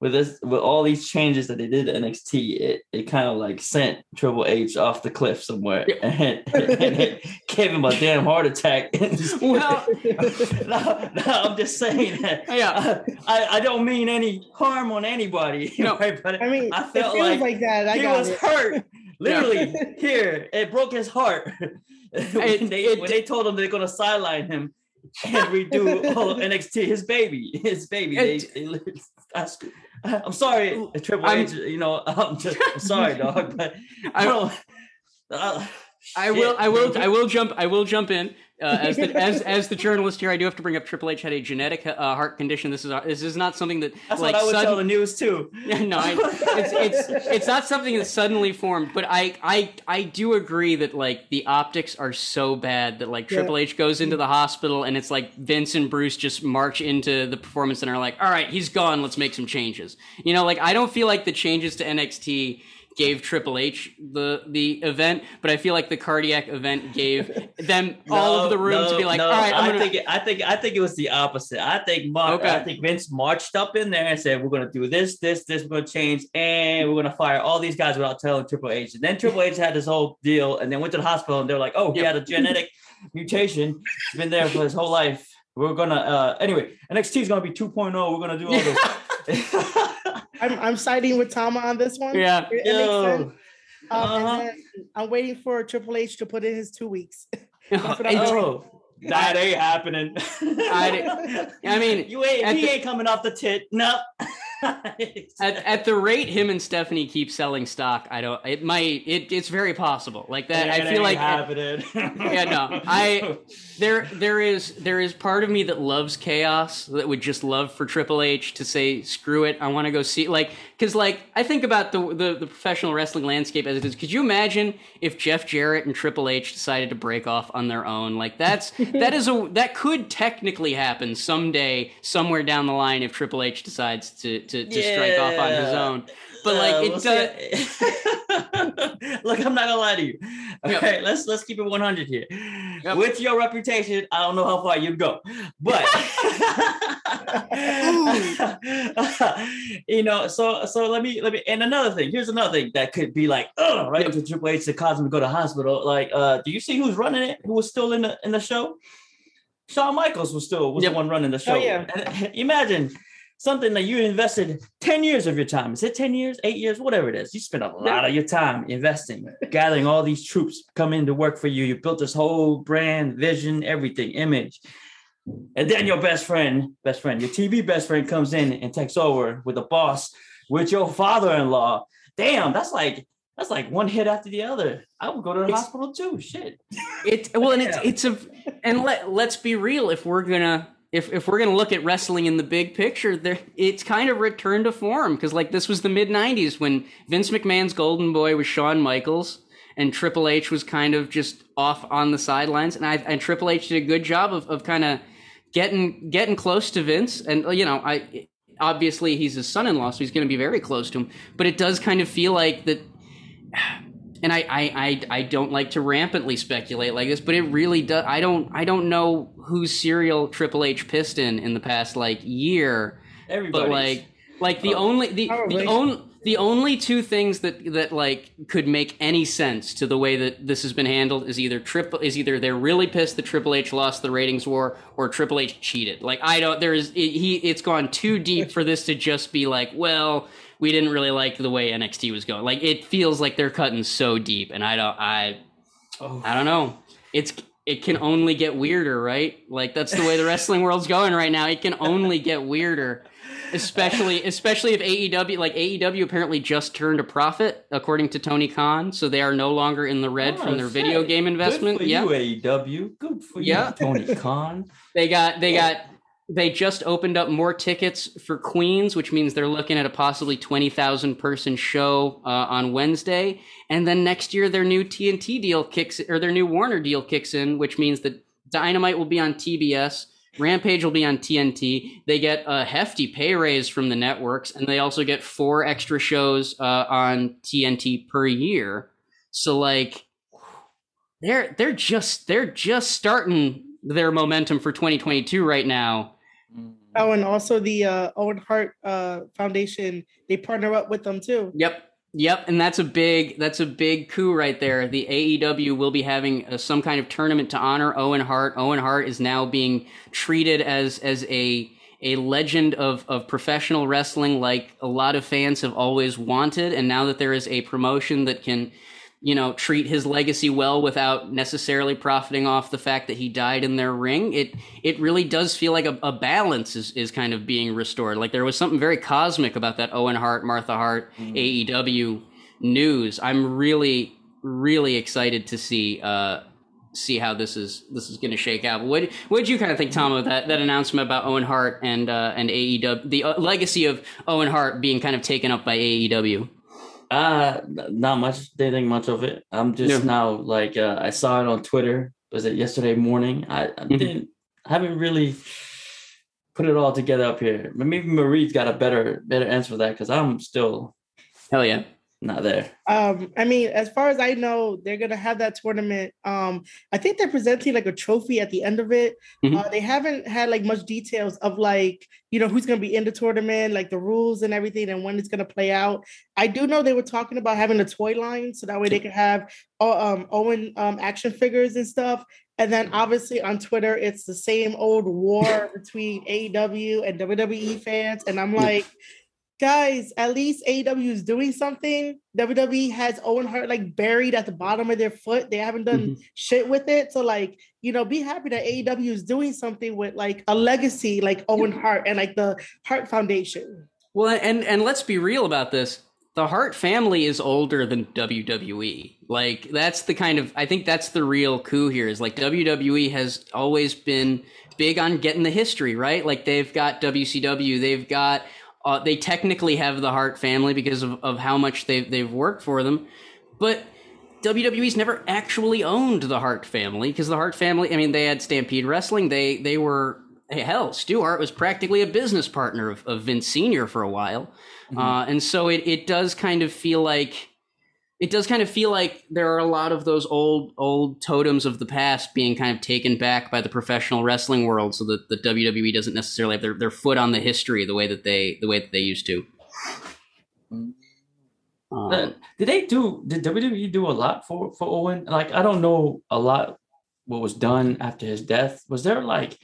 with this with all these changes that they did to NXT, it, it kind of like sent Triple H off the cliff somewhere <laughs> and, and it gave him a damn heart attack. <laughs> Well- <laughs> no, no, I'm just saying that. Yeah. Uh, I, I don't mean any harm on anybody, No. right? But I mean, I it felt feels like, like, that. I he got was it. hurt. Literally, here it broke his heart when, It- they, it- when they told him they're gonna sideline him and redo all of NXT. His baby, his baby. They, they, that's- I'm sorry, Triple I'm- H. You know, <laughs> I'm just I'm sorry, dog, but <laughs> I I- don't. uh, I will. I will. I will jump. I will jump in uh, as the as <laughs> as the journalist here. I do have to bring up Triple H had a genetic uh, heart condition. This is uh, this is not something that That's like what I would sudden- tell the news too. <laughs> no, I, it's it's it's not something that's suddenly formed, but I I I do agree that like the optics are so bad that like Yeah. Triple H goes into the hospital and it's like Vince and Bruce just march into the performance center like, all right, he's gone, let's make some changes. You know, like I don't feel like the changes to NXT gave Triple H the the event, but I feel like the cardiac event gave them <laughs> all of the room to be like, all right, I'm gonna. think it, I think I think it was the opposite. I think Mark, Okay. I think Vince marched up in there and said, "We're gonna do this, this, this. We're gonna change, and we're gonna fire all these guys without telling Triple H." And then Triple H had this whole deal, and then went to the hospital, and they're like, "Oh, he Yep. had a genetic <laughs> mutation. He's been there for his whole life. We're gonna uh anyway. NXT is gonna be 2.0. We're gonna do all this." <laughs> <laughs> I'm, I'm siding with Tama on this one. Yeah. It, it makes sense. Um, Uh-huh. then I'm waiting for Triple H to put in his two weeks. <laughs> <laughs> That's what I'm It's- doing. Oh, that ain't happening. I- I mean, you ain't he the- ain't coming off the tit. No. <laughs> at, at the rate him and Stephanie keep selling stock, I don't. It might. It, it's very possible. Like that. It I feel like happening. <laughs> Yeah, no, I- there there is there is part of me that loves chaos that would just love for Triple H to say screw it. I want to go see like because like I think about the, the the professional wrestling landscape as it is. Could you imagine if Jeff Jarrett and Triple H decided to break off on their own? Like that's <laughs> that is a that could technically happen someday somewhere down the line if Triple H decides to to, to strike off on his own. But like Uh, it we'll does. <laughs> Look, I'm not gonna lie to you. Yep. Okay, let's let's keep it 100 here. Yep. With your reputation, I don't know how far you'd go, but <laughs> you know. So so let me let me. And another thing, here's another thing that could be like, oh, right for Triple H to cause him to go to hospital. Like, uh, do you see who's running it? Who was still in the in the show? Shawn Michaels was still was Yep. the one running the show. Oh, yeah. And <laughs> imagine something that you invested 10 years of your time. Is it 10 years, eight years, whatever it is? You spent a lot of your time investing, <laughs> gathering all these troops come in to work for you. You built this whole brand, vision, everything, image. And then your best friend, best friend, your TV best friend comes in and takes over with the boss, with your father-in-law. Damn, that's like that's like one hit after the other. I would go to the It's- hospital too. Shit. It well, and it's it's a and let let's be real. If we're gonna if if we're gonna look at wrestling in the big picture, there it's kind of returned to form because like this was the mid '90s when Vince McMahon's golden boy was Shawn Michaels and Triple H was kind of just off on the sidelines, and I and Triple H did a good job of of kind of getting getting close to Vince, and you know I. Obviously, he's his son-in-law, so he's to be very close to him. But it does kind of feel like that and I, I, I, I don't like to rampantly speculate like this, but it really does. I don't, I don't know whose cereal Triple H pissed in in the past like year, Everybody. but like, like the Oh, only the probably. the only the only two things that that like could make any sense to the way that this has been handled is either triple is either they're really pissed that Triple H lost the ratings war or Triple H cheated. Like I don't there's it, he it's gone too deep for this to just be like well we didn't really like the way NXT was going. Like it feels like they're cutting so deep, and I don't I Oh. I don't know. It's it can only get weirder, right? Like that's the way the wrestling world's going right now. It can only get weirder. Especially especially if AEW like AEW apparently just turned a profit according to Tony Khan, so they are no longer in the red Oh, from their shit. video game investment. Good for yeah. you, AEW. Good for Yeah. you, Tony Khan. <laughs> They got they got they just opened up more tickets for Queens, which means they're looking at a possibly twenty thousand person show uh, on Wednesday, and then next year their new TNT deal kicks or their new Warner deal kicks in, which means that Dynamite will be on TBS. Rampage will be on TNT. They get a hefty pay raise from the networks, and they also get four extra shows uh, on TNT per year. So, like, they're they're just they're just starting their momentum for 2022 right now. Oh, and also the uh, Owen Hart uh, Foundation, they partner up with them too. Yep. Yep, and that's a big that's a big coup right there. The AEW will be having uh, some kind of tournament to honor Owen Hart. Owen Hart is now being treated as as a a legend of of professional wrestling like a lot of fans have always wanted and now that there is a promotion that can you know treat his legacy well without necessarily profiting off the fact that he died in their ring it it really does feel like a, a balance is, is kind of being restored. Like there was something very cosmic about that owen hart martha hart aew news. I'm really really excited to see uh see how this is this is going to shake out. What what did you kind of think tom of that that announcement about owen hart and uh and aew the uh, legacy of owen hart being kind of taken up by aew Uh, not much. Didn't think much of it. I'm just Yeah. now like uh, I saw it on Twitter. Was it yesterday morning? I, I Mhm. didn't. I haven't really put it all together up here. Maybe Marie's got a better better answer for that because I'm still hell yeah not there. Um, I mean, as far as I know, they're gonna have that tournament. Um, I think they're presenting like a trophy at the end of it. Mhm. Uh, they haven't had like much details of like you know who's gonna be in the tournament, like the rules and everything, and when it's gonna play out. I do know they were talking about having a toy line, so that way they could have uh, um, Owen um, action figures and stuff. And then obviously on Twitter, it's the same old war between AEW and WWE fans, and I'm like guys, at least AEW is doing something. WWE has Owen Hart like buried at the bottom of their foot. They haven't done mm-hmm. shit with it. So like, you know, be happy that AEW is doing something with like a legacy like Owen Hart and like the Hart Foundation. Well, and and let's be real about this. The Hart family is older than WWE. Like that's the kind of I think that's the real coup here is like WWE has always been big on getting the history, right? Like they've got WCW, they've got uh, they technically have the Hart family because of, of how much they've they've worked for them. But WWE's never actually owned the Hart family because the Hart family, I mean, they had Stampede Wrestling. They they were hey, hell, Stu Hart was practically a business partner of, of Vince Senior for a while, uh, and so it it does kind of feel like it does kind of feel like there are a lot of those old old totems of the past being kind of taken back by the professional wrestling world, so that the WWE doesn't necessarily have their, their foot on the history the way that they the way that they used to. Uh, Um, did they do? Did WWE do a lot for for Owen? Like I don't know a lot what was done after his death. Was there like?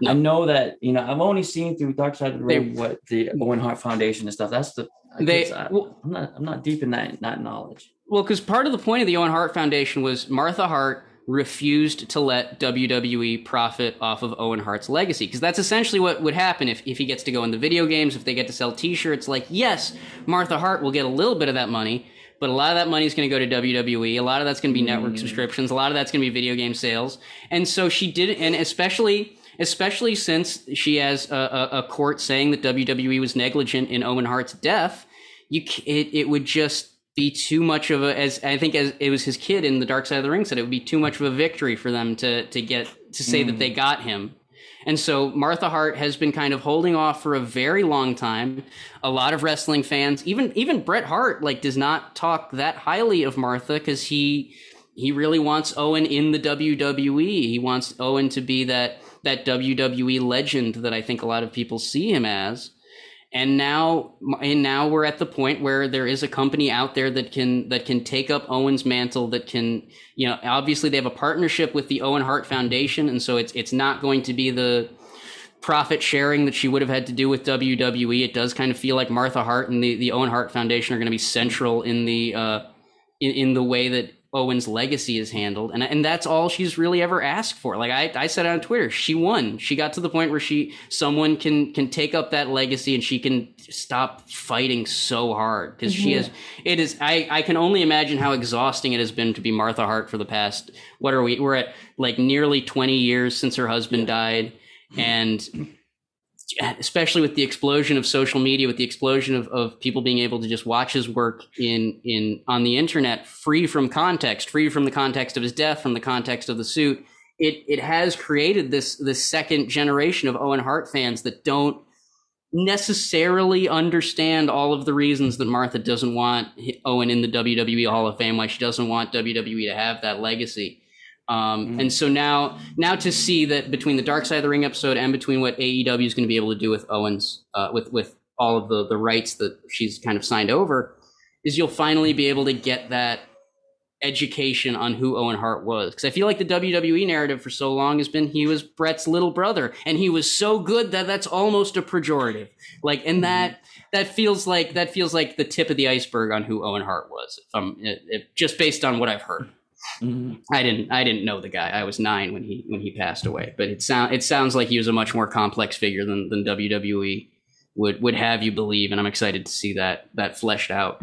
No. I know that you know I've only seen through Dark Side of the Ring what the Owen Hart Foundation and stuff. That's the I They- guess I, well- I'm not I'm not deep in that that knowledge. Well, because part of the point of the Owen Hart Foundation was Martha Hart refused to let WWE profit off of Owen Hart's legacy. Because that's essentially what would happen if, if he gets to go in the video games, if they get to sell t shirts. Like, yes, Martha Hart will get a little bit of that money, but a lot of that money is going to go to WWE. A lot of that's going to be network mm. subscriptions. A lot of that's going to be video game sales. And so she did, and especially. Especially since she has a, a, a court saying that WWE was negligent in Owen Hart's death, you it, it would just be too much of a as I think as it was his kid in the Dark Side of the Ring said it would be too much of a victory for them to to get to say that they mm. got him. And so Martha Hart has been kind of holding off for a very long time. A lot of wrestling fans, even even Bret Hart, like does not talk that highly of Martha because he he really wants Owen in the WWE. He wants Owen to be that that WWE legend that I think a lot of people see him as and now and now we're at the point where there is a company out there that can that can take up Owen's mantle that can you know obviously they have a partnership with the Owen Hart Foundation and so it's it's not going to be the profit sharing that she would have had to do with WWE it does kind of feel like Martha Hart and the the Owen Hart Foundation are going to be central in the uh in, in the way that Owen's legacy is handled, and and that's all she's really ever asked for. Like I, I said on Twitter, she won. She got to the point where she someone can can take up that legacy and she can stop fighting so hard because mm-hmm. she has. It is. I I can only imagine how exhausting it has been to be Martha Hart for the past. What are we? We're at like nearly twenty years since her husband died, and especially with the explosion of social media, with the explosion of, of people being able to just watch his work in in on the internet, free from context, free from the context of his death, from the context of the suit, it it has created this this second generation of Owen Hart fans that don't necessarily understand all of the reasons that Martha doesn't want Owen in the WWE Hall of Fame, why she doesn't want WWE to have that legacy. Um, mm-hmm. And so now, now to see that between the Dark Side of the Ring episode and between what AEW is going to be able to do with Owens, uh, with with all of the the rights that she's kind of signed over, is you'll finally be able to get that education on who Owen Hart was. Because I feel like the WWE narrative for so long has been he was Bret's little brother, and he was so good that that's almost a pejorative. Like, and mm-hmm. that that feels like that feels like the tip of the iceberg on who Owen Hart was. If I'm if, just based on what I've heard. Mm-hmm. I didn't I didn't know the guy. I was nine when he when he passed away. But it sound it sounds like he was a much more complex figure than than WWE would would have you believe, and I'm excited to see that that fleshed out.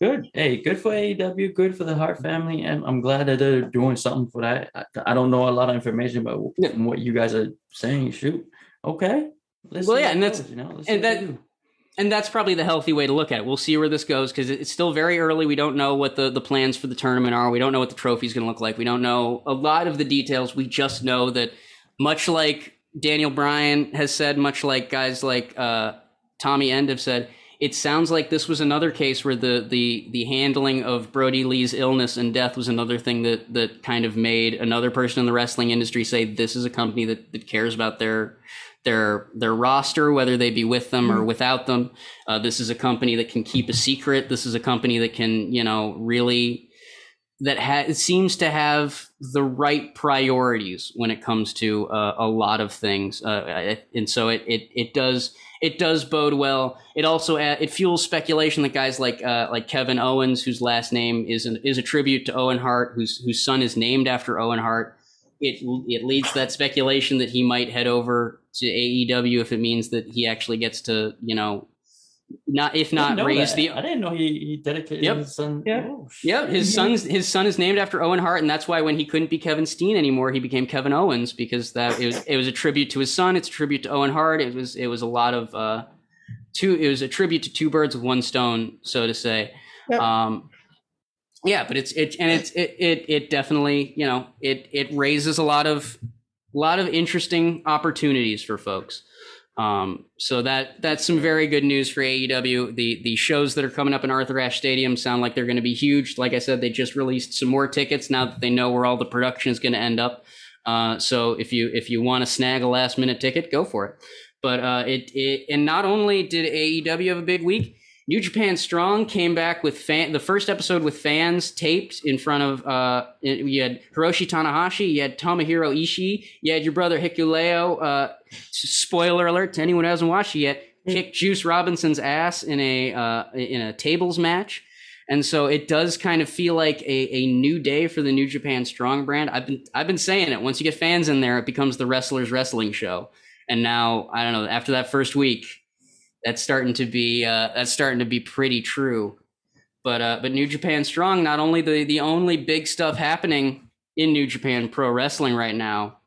Good. Hey, good for AEW. Good for the Hart family, and I'm glad that they're doing something for that. I, I don't know a lot of information about what you guys are saying. Shoot. Okay. Let's well, yeah, and that's you know, and that and that's probably the healthy way to look at it. We'll see where this goes because it's still very early. We don't know what the, the plans for the tournament are. We don't know what the trophy is going to look like. We don't know a lot of the details. We just know that much like Daniel Bryan has said, much like guys like uh, Tommy End have said, it sounds like this was another case where the, the the handling of Brodie Lee's illness and death was another thing that that kind of made another person in the wrestling industry say this is a company that, that cares about their their their roster, whether they be with them or mm-hmm. without them. Uh, this is a company that can keep a secret. This is a company that can, you know, really that ha- seems to have the right priorities when it comes to uh, a lot of things, uh, and so it, it it does it does bode well. It also it fuels speculation that guys like uh, like Kevin Owens, whose last name is an, is a tribute to Owen Hart, whose whose son is named after Owen Hart. It it leads to that speculation that he might head over to AEW if it means that he actually gets to, you know, not if not raise that. the. I didn't know he, he dedicated yep. his son. Yeah, oh, yep. His son's his son is named after Owen Hart, and that's why when he couldn't be Kevin Steen anymore, he became Kevin Owens because that it was it was a tribute to his son. It's a tribute to Owen Hart. It was it was a lot of uh, two. It was a tribute to two birds with one stone, so to say. Yep. Um, yeah, but it's it and it's it it it definitely you know it it raises a lot of a lot of interesting opportunities for folks. Um, so that that's some very good news for AEW. The the shows that are coming up in Arthur Ashe Stadium sound like they're going to be huge. Like I said, they just released some more tickets now that they know where all the production is going to end up. Uh, so if you if you want to snag a last minute ticket, go for it. But uh, it, it and not only did AEW have a big week, New Japan Strong came back with fan, the first episode with fans taped in front of uh, you had Hiroshi Tanahashi, you had Tomohiro Ishii, you had your brother Hikuleo. Uh, spoiler alert to anyone who hasn't watched it yet, kicked Juice Robinson's ass in a uh, in a tables match. And so it does kind of feel like a, a new day for the New Japan Strong brand. I've been I've been saying it. Once you get fans in there, it becomes the wrestlers wrestling show. And now I don't know. After that first week, that's starting to be uh, that's starting to be pretty true. But uh, but New Japan Strong, not only the the only big stuff happening in New Japan Pro Wrestling right now,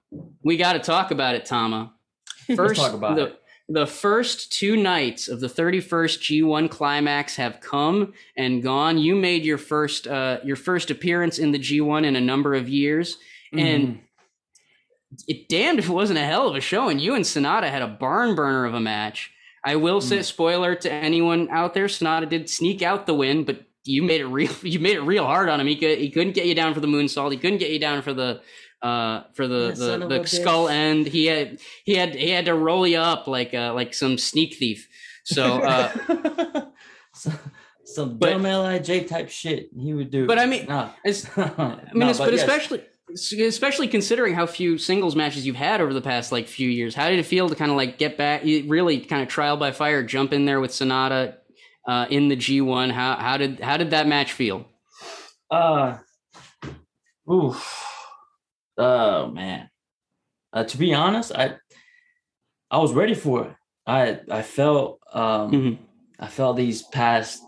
we got to talk about it, Tama. <laughs> First, talk about the, it. The first two nights of the 31st G1 climax have come and gone. You made your first uh, your first appearance in the G1 in a number of years, mm-hmm. and it damned if it wasn't a hell of a show. And you and Sanada had a barn burner of a match. I will say, mm. spoiler to anyone out there, Sanada did sneak out the win, but you made it real. <laughs> You made it real hard on him. He could, he couldn't get you down for the moonsault. He couldn't get you down for the uh for the yeah, the, the skull end. He had he had he had to roll you up like uh like some sneak thief. So <laughs> uh some, some dumb Lij type shit he would do. But I mean, nah. <laughs> I mean, no, but, but yes. especially especially considering how few singles matches you've had over the past like few years. How did it feel to kind of like get back, really kind of trial by fire, jump in there with Sanada uh, in the G1? How how did how did that match feel? Uh Oof. Oh man. Uh, to be honest, I I was ready for it. I I felt um Mhm. I felt these past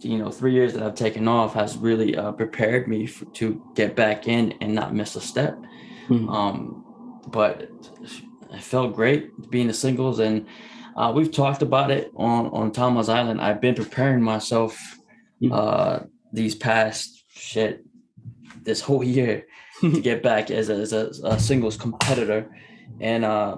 you know three years that I've taken off has really uh, prepared me for, to get back in and not miss a step. Mhm. Um, but I felt great being the singles, and uh, we've talked about it on on Tama's Island. I've been preparing myself Mhm. uh, these past shit this whole year <laughs> to get back as a, as a, a singles competitor, and uh,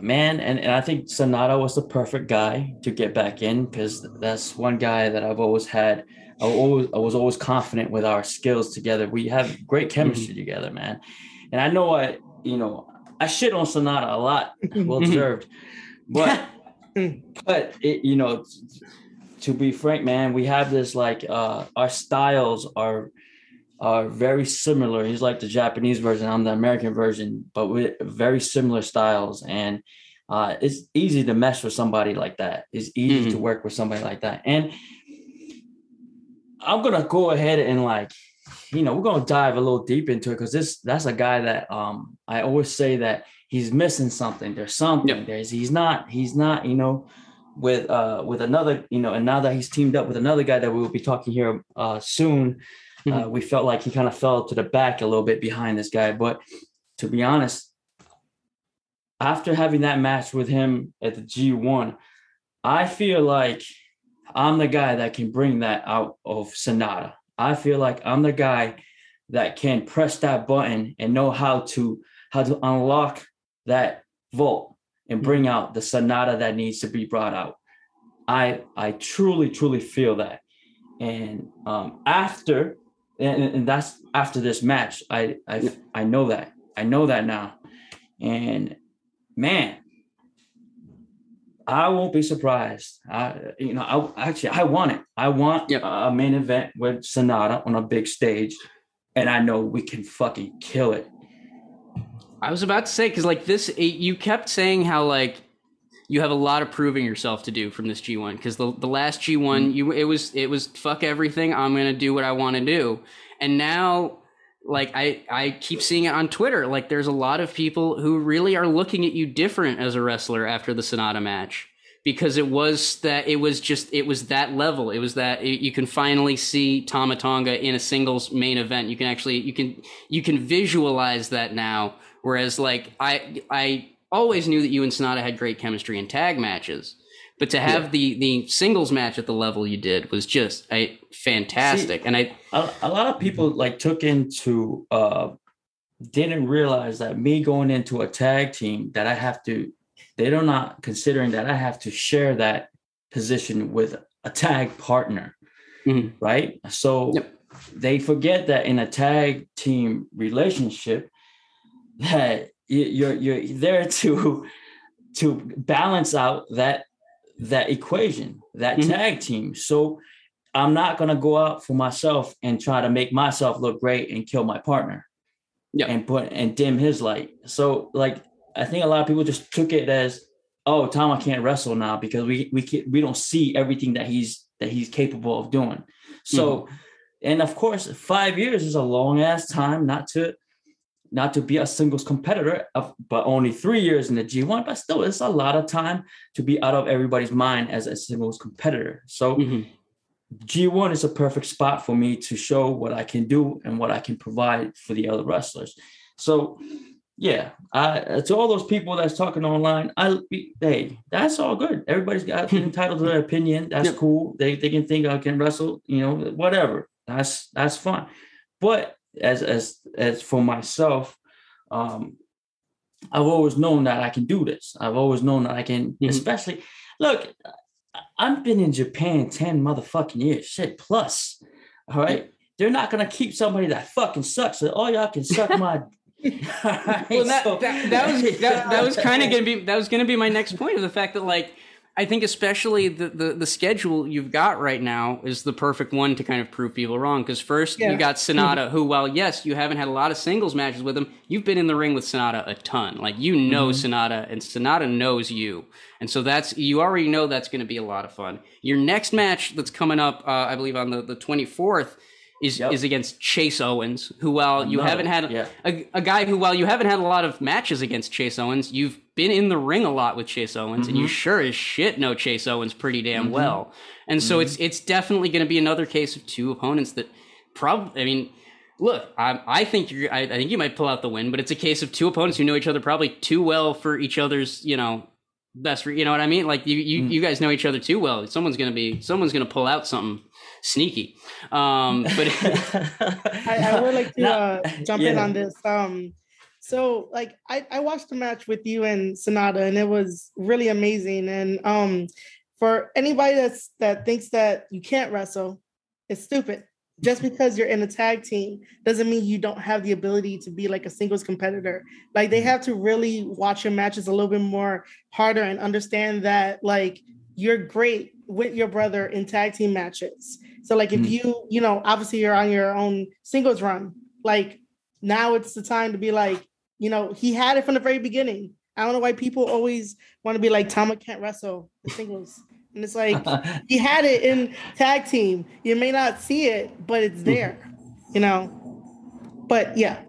man, and, and I think Sanada was the perfect guy to get back in because that's one guy that I've always had. I always I was always confident with our skills together. We have great mm-hmm. chemistry together, man. And I know I, you know, I shit on Sanada a lot, mm-hmm. well mm-hmm. deserved, but <laughs> mm. but it, you know, to be frank, man, we have this like uh our styles are are very similar. He's like the Japanese version, I'm the American version, but with very similar styles. And uh it's easy to mesh with somebody like that. It's easy to Mhm. work with somebody like that. And I'm gonna go ahead and like, you know, we're gonna dive a little deep into it because this that's a guy that um I always say that he's missing something. There's something. Yep. There's he's not, he's not, you know, with uh with another, you know, and now that he's teamed up with another guy that we will be talking here uh soon, uh, we felt like he kind of fell to the back a little bit behind this guy. But to be honest, after having that match with him at the G1, I feel like I'm the guy that can bring that out of Sanada. I feel like I'm the guy that can press that button and know how to how to unlock that vault and bring out the Sanada that needs to be brought out. I I truly truly feel that. And um, after and, and that's after this match, I I I know that I know that now, and man, I won't be surprised. I, you know, I actually I want it. I want Yep. a main event with Sanada on a big stage, and I know we can fucking kill it. I was about to say because like this, it, you kept saying how like you have a lot of proving yourself to do from this G one because the the last G one mm-hmm. you it was it was fuck everything. I'm gonna do what I want to do, and now like I I keep seeing it on Twitter. Like there's a lot of people who really are looking at you different as a wrestler after the Sanada match because it was that it was just it was that level. It was that it, you can finally see Tama Tonga in a singles main event. You can actually you can you can visualize that now. Whereas like I I always knew that you and Sanada had great chemistry in tag matches. But to have Yeah. the the singles match at the level you did was just a fantastic. and I a, a lot of people like took into uh didn't realize that me going into a tag team that I have to they're not not considering that I have to share that position with a tag partner Mhm. right so Yep. they forget that in a tag team relationship that you're you're there <laughs> to to balance out that that equation that Mhm. tag team so I'm not gonna go out for myself and try to make myself look great and kill my partner. Yeah. And put and dim his light. So like I think a lot of people just took it as, oh, Tama can't wrestle now because we we can, we don't see everything that he's that he's capable of doing. So, and of course, five years is a long ass time not to not to be a singles competitor, of, but only three years in the G1. But still, it's a lot of time to be out of everybody's mind as a singles competitor. So. Mhm. G1 is a perfect spot for me to show what I can do and what I can provide for the other wrestlers. So, yeah, I, to all those people that's talking online, I hey, that's all good. Everybody's got <laughs> entitled to their opinion. That's Yep. cool. They they can think I can wrestle, you know, whatever. That's that's fine. But as as as for myself, um, I've always known that I can do this. I've always known that I can, Mhm. especially look. I've been in Japan 10 motherfucking years, shit plus. All right. They're not gonna keep somebody that fucking sucks. So all y'all can suck my <laughs> <laughs> well, that, So- that, that was that, that was kind of <laughs> gonna be that was gonna be my next point of the fact that like I think especially the, the the schedule you've got right now is the perfect one to kind of prove people wrong. Because first Yeah. you got Sanada who while yes you haven't had a lot of singles matches with him you've been in the ring with Sanada a ton. Like you know Sanada and Sanada knows you. And so that's you already know that's going to be a lot of fun. Your next match that's coming up uh, I believe on the the 24th is Yep. is against Chase Owens, who while you Another, haven't had yeah. a, a guy who while you haven't had a lot of matches against Chase Owens, you've been in the ring a lot with Chase Owens, and you Mhm. sure as shit know Chase Owens pretty damn Mhm. well. And so it's it's definitely going to be another case of two opponents that probably. I mean, look, I, I think you're. I, I think you might pull out the win, but it's a case of two opponents who know each other probably too well for each other's. You know. Best, re- you know what I mean? Like you, you, Mm. you guys know each other too well. Someone's gonna be, someone's gonna pull out something sneaky. Um, but <laughs> I, I would like to Now- uh, jump in on this. Um, so like I, I watched the match with you and Sanada, and it was really amazing. And um, for anybody that's that thinks that you can't wrestle, it's stupid. Just because you're in a tag team doesn't mean you don't have the ability to be like a singles competitor. Like they have to really watch your matches a little bit more harder and understand that like you're great with your brother in tag team matches. So like if Mhm. you, you know, obviously you're on your own singles run, like now it's the time to be like, you know, he had it from the very beginning. I don't know why people always want to be like Tama can't wrestle the singles. And it's like <laughs> he had it in tag team. You may not see it, but it's there, you know. But yeah.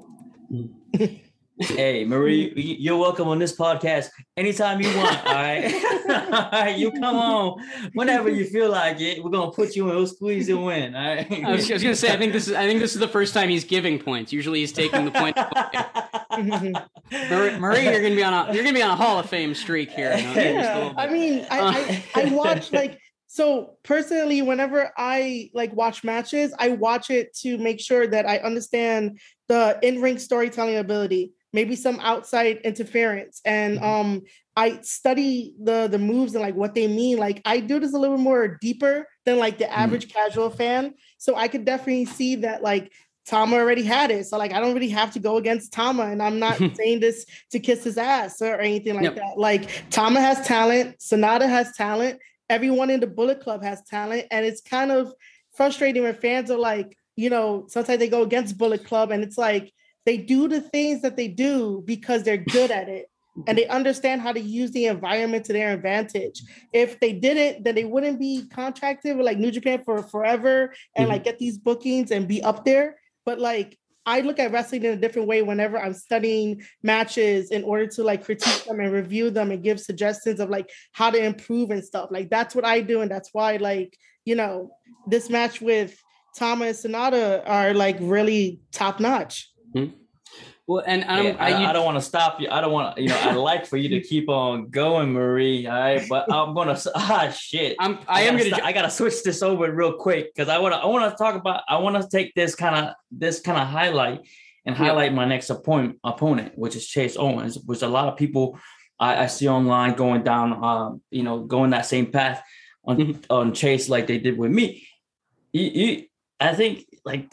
<laughs> hey, Marie, you're welcome on this podcast anytime you want. All right, all right, <laughs> you come on whenever you feel like it. We're gonna put you in. We'll squeeze you in. All right. I was, I was gonna say, I think this is, I think this is the first time he's giving points. Usually he's taking the point. <laughs> Marie, Marie, you're gonna be on a, you're gonna be on a Hall of Fame streak here. you know, just a yeah i mean I, I i <laughs> watch like so personally whenever i like watch matches i watch it to make sure that i understand the in-ring storytelling ability maybe some outside interference and um i study the the moves and like what they mean like i do this a little more deeper than like the average casual fan so i could definitely see that like Tama already had it. So like I don't really have to go against Tama. And I'm not <laughs> saying this to kiss his ass or anything like Yep. that. Like Tama has talent, Sanada has talent, everyone in the Bullet Club has talent. And it's kind of frustrating when fans are like, you know, sometimes they go against Bullet Club and it's like they do the things that they do because they're good at it. And they understand how to use the environment to their advantage. If they didn't, then they wouldn't be contracted with like New Japan for forever and Mhm. like get these bookings and be up there. But like I look at wrestling in a different way whenever I'm studying matches in order to like critique them and review them and give suggestions of like how to improve and stuff. Like that's what I do. And that's why like, you know, this match with Tama and Sanada are like really top notch. Well, and Yeah, I, I, you- I don't want to stop you. I don't want to, you know, I'd like for you to <laughs> keep on going, Marie. All right. But I'm going <laughs> to, ah, shit. I'm, I am gonna. I gotta switch this over real quick because I want to. I want to talk about. I want to take this kind of this kind of highlight and Yeah. highlight my next opponent, opponent, which is Chase Owens, which a lot of people I, I see online going down. Um, you know, going that same path on Mhm. on Chase like they did with me. You, you, I think like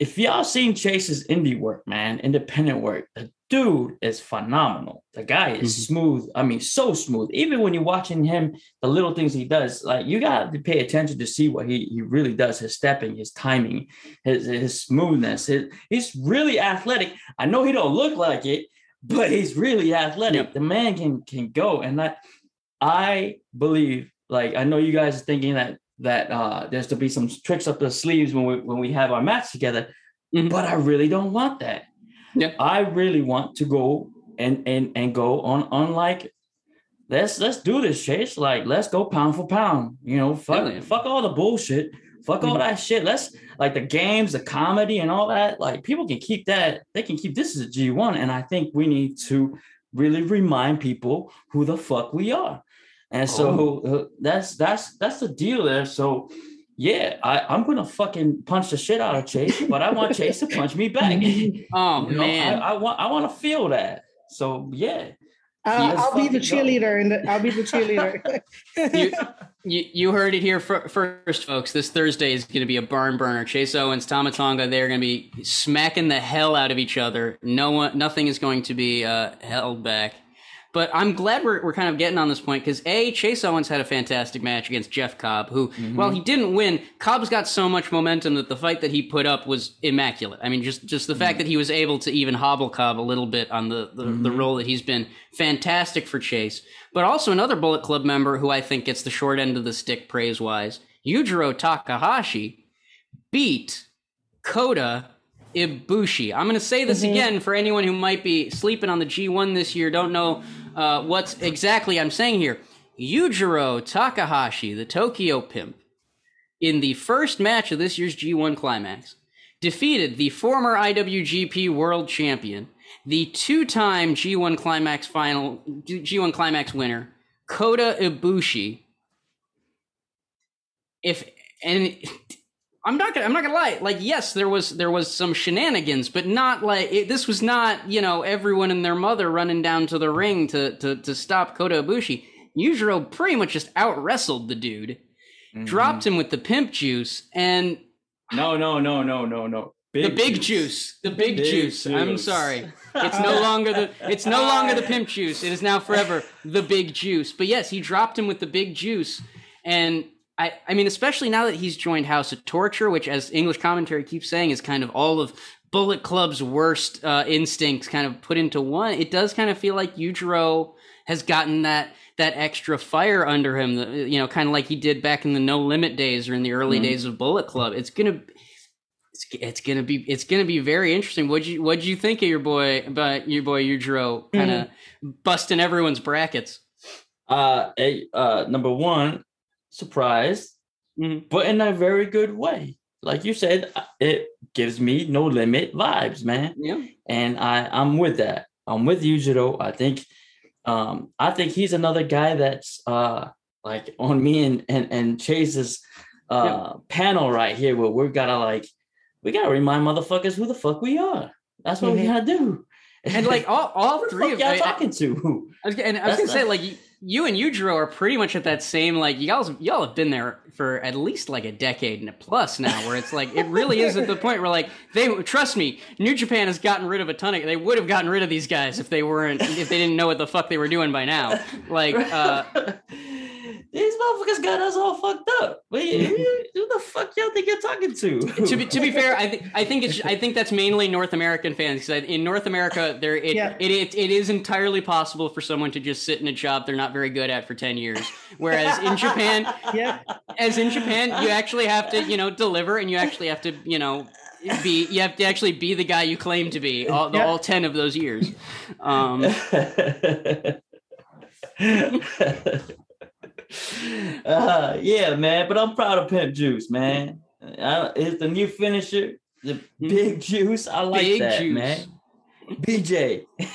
if y'all seen Chase's indie work, man, independent work, the dude is phenomenal. The guy is Mhm. smooth. I mean, so smooth. Even when you're watching him, the little things he does, like you got to pay attention to see what he, he really does. His stepping, his timing, his his smoothness. His, he's really athletic. I know he don't look like it, but he's really athletic. Yep. The man can can go, and I I believe. Like I know you guys are thinking that that uh there's to be some tricks up the sleeves when we when we have our match together, Mhm. but I really don't want that. Yeah. I really want to go and and and go on on like let's let's do this, Chase. Like let's go pound for pound. You know, fuck yeah. fuck all the bullshit. Fuck all Mhm. that shit. Let's like the games, the comedy, and all that. Like people can keep that. They can keep this as a G one, and I think we need to really remind people who the fuck we are. And so uh, <laughs> that's that's that's the deal there. So yeah, I, I'm gonna fucking punch the shit out of Chase, but I want Chase to punch me back. <laughs> You oh know, man, I, I want I want to feel that. So yeah, I'll, I'll be the cheerleader and I'll be the cheerleader. you, <laughs> you you heard it here fir- first, folks. This Thursday is going to be a barn burner. Chase Owens, Tama Tonga, they're going to be smacking the hell out of each other. No one, nothing is going to be uh, held back. But I'm glad we're, we're kind of getting on this point because A, Chase Owens had a fantastic match against Jeff Cobb, who, mm-hmm. while he didn't win, Cobb's got so much momentum that the fight that he put up was immaculate. I mean, just, just the fact mm-hmm. that he was able to even hobble Cobb a little bit on the, the, the mm-hmm. role that he's been fantastic for Chase. But also another Bullet Club member who I think gets the short end of the stick praise wise, Yujiro Takahashi beat Kota Ibushi. I'm going to say this again for anyone who might be sleeping on the G1 this year, don't know uh, what's exactly I'm saying here. Yujiro Takahashi, the Tokyo Pimp, in the first match of this year's G1 Climax, defeated the former IWGP World Champion, the two-time G1 Climax final G1 Climax winner, Kota Ibushi. If and <laughs> I'm not gonna I'm not gonna lie. Like yes, there was there was some shenanigans, but not like it, this was not you know everyone and their mother running down to the ring to to to stop Kota Ibushi. Yujiro pretty much just out wrestled the dude, mm-hmm. dropped him with the pimp juice, and No, no, no, no, no, no. the big juice. the big, Big juice. I'm sorry, <laughs> it's no longer the it's no longer the pimp juice. It is now forever <laughs> the big juice. But yes, he dropped him with the big juice, and I I mean, especially now that he's joined House of Torture, which, as English commentary keeps saying, is kind of all of Bullet Club's worst uh, instincts kind of put into one. It does kind of feel like Yujiro has gotten that that extra fire under him. the- You know, kind of like he did back in the No Limit days or in the early days of Bullet Club. It's gonna it's, it's gonna be it's gonna be very interesting. What'd you what'd you think of your boy about your boy Yujiro kind of busting everyone's brackets? Uh, a, uh, number one, surprised, Mhm. but in a very good way. Like you said, uh, it gives me no limit vibes, man. Yeah, and I I'm with that. I'm with Yujiro. I think um I think he's another guy that's uh like on me and and, and Chase's uh panel right here where we're gotta like we gotta remind motherfuckers who the fuck we are. That's what we Mhm. gotta do. and like all all <laughs> three of y'all I- I- talking to? I was, and I was That's gonna say not- like you, and you Yujiro are pretty much at that same like guys y'all have been there for at least like a decade and a plus now where it's like it really is at the point where like they trust me New Japan has gotten rid of a ton of they would have gotten rid of these guys if they weren't if they didn't know what the fuck they were doing by now. Like uh These motherfuckers got us all fucked up. Wait, who, who the fuck y'all think you're talking to? to be to be fair, I <laughs> think I think it's I think that's mainly North American fans because in North America there it, Yeah. it, it it is entirely possible for someone to just sit in a job they're not very good at for ten years, whereas in Japan, <laughs> Yeah. as in Japan, you actually have to you know deliver and you actually have to you know be you have to actually be the guy you claim to be all, Yeah. all ten of those years. Um, <laughs> uh, yeah, man. But I'm proud of Pimp Juice, man. Uh, it's the new finisher, the Big Juice. I like Big that, Juice. man. BJ. <laughs>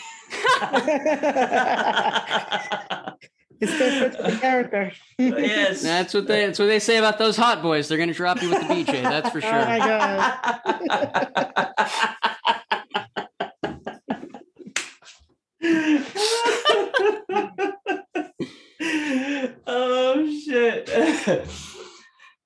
It still fits the character. yes. that's what they that's what they say about those hot boys. They're gonna drop you with the BJ. That's for sure. <laughs> Oh my sure. <laughs> oh shit. <laughs>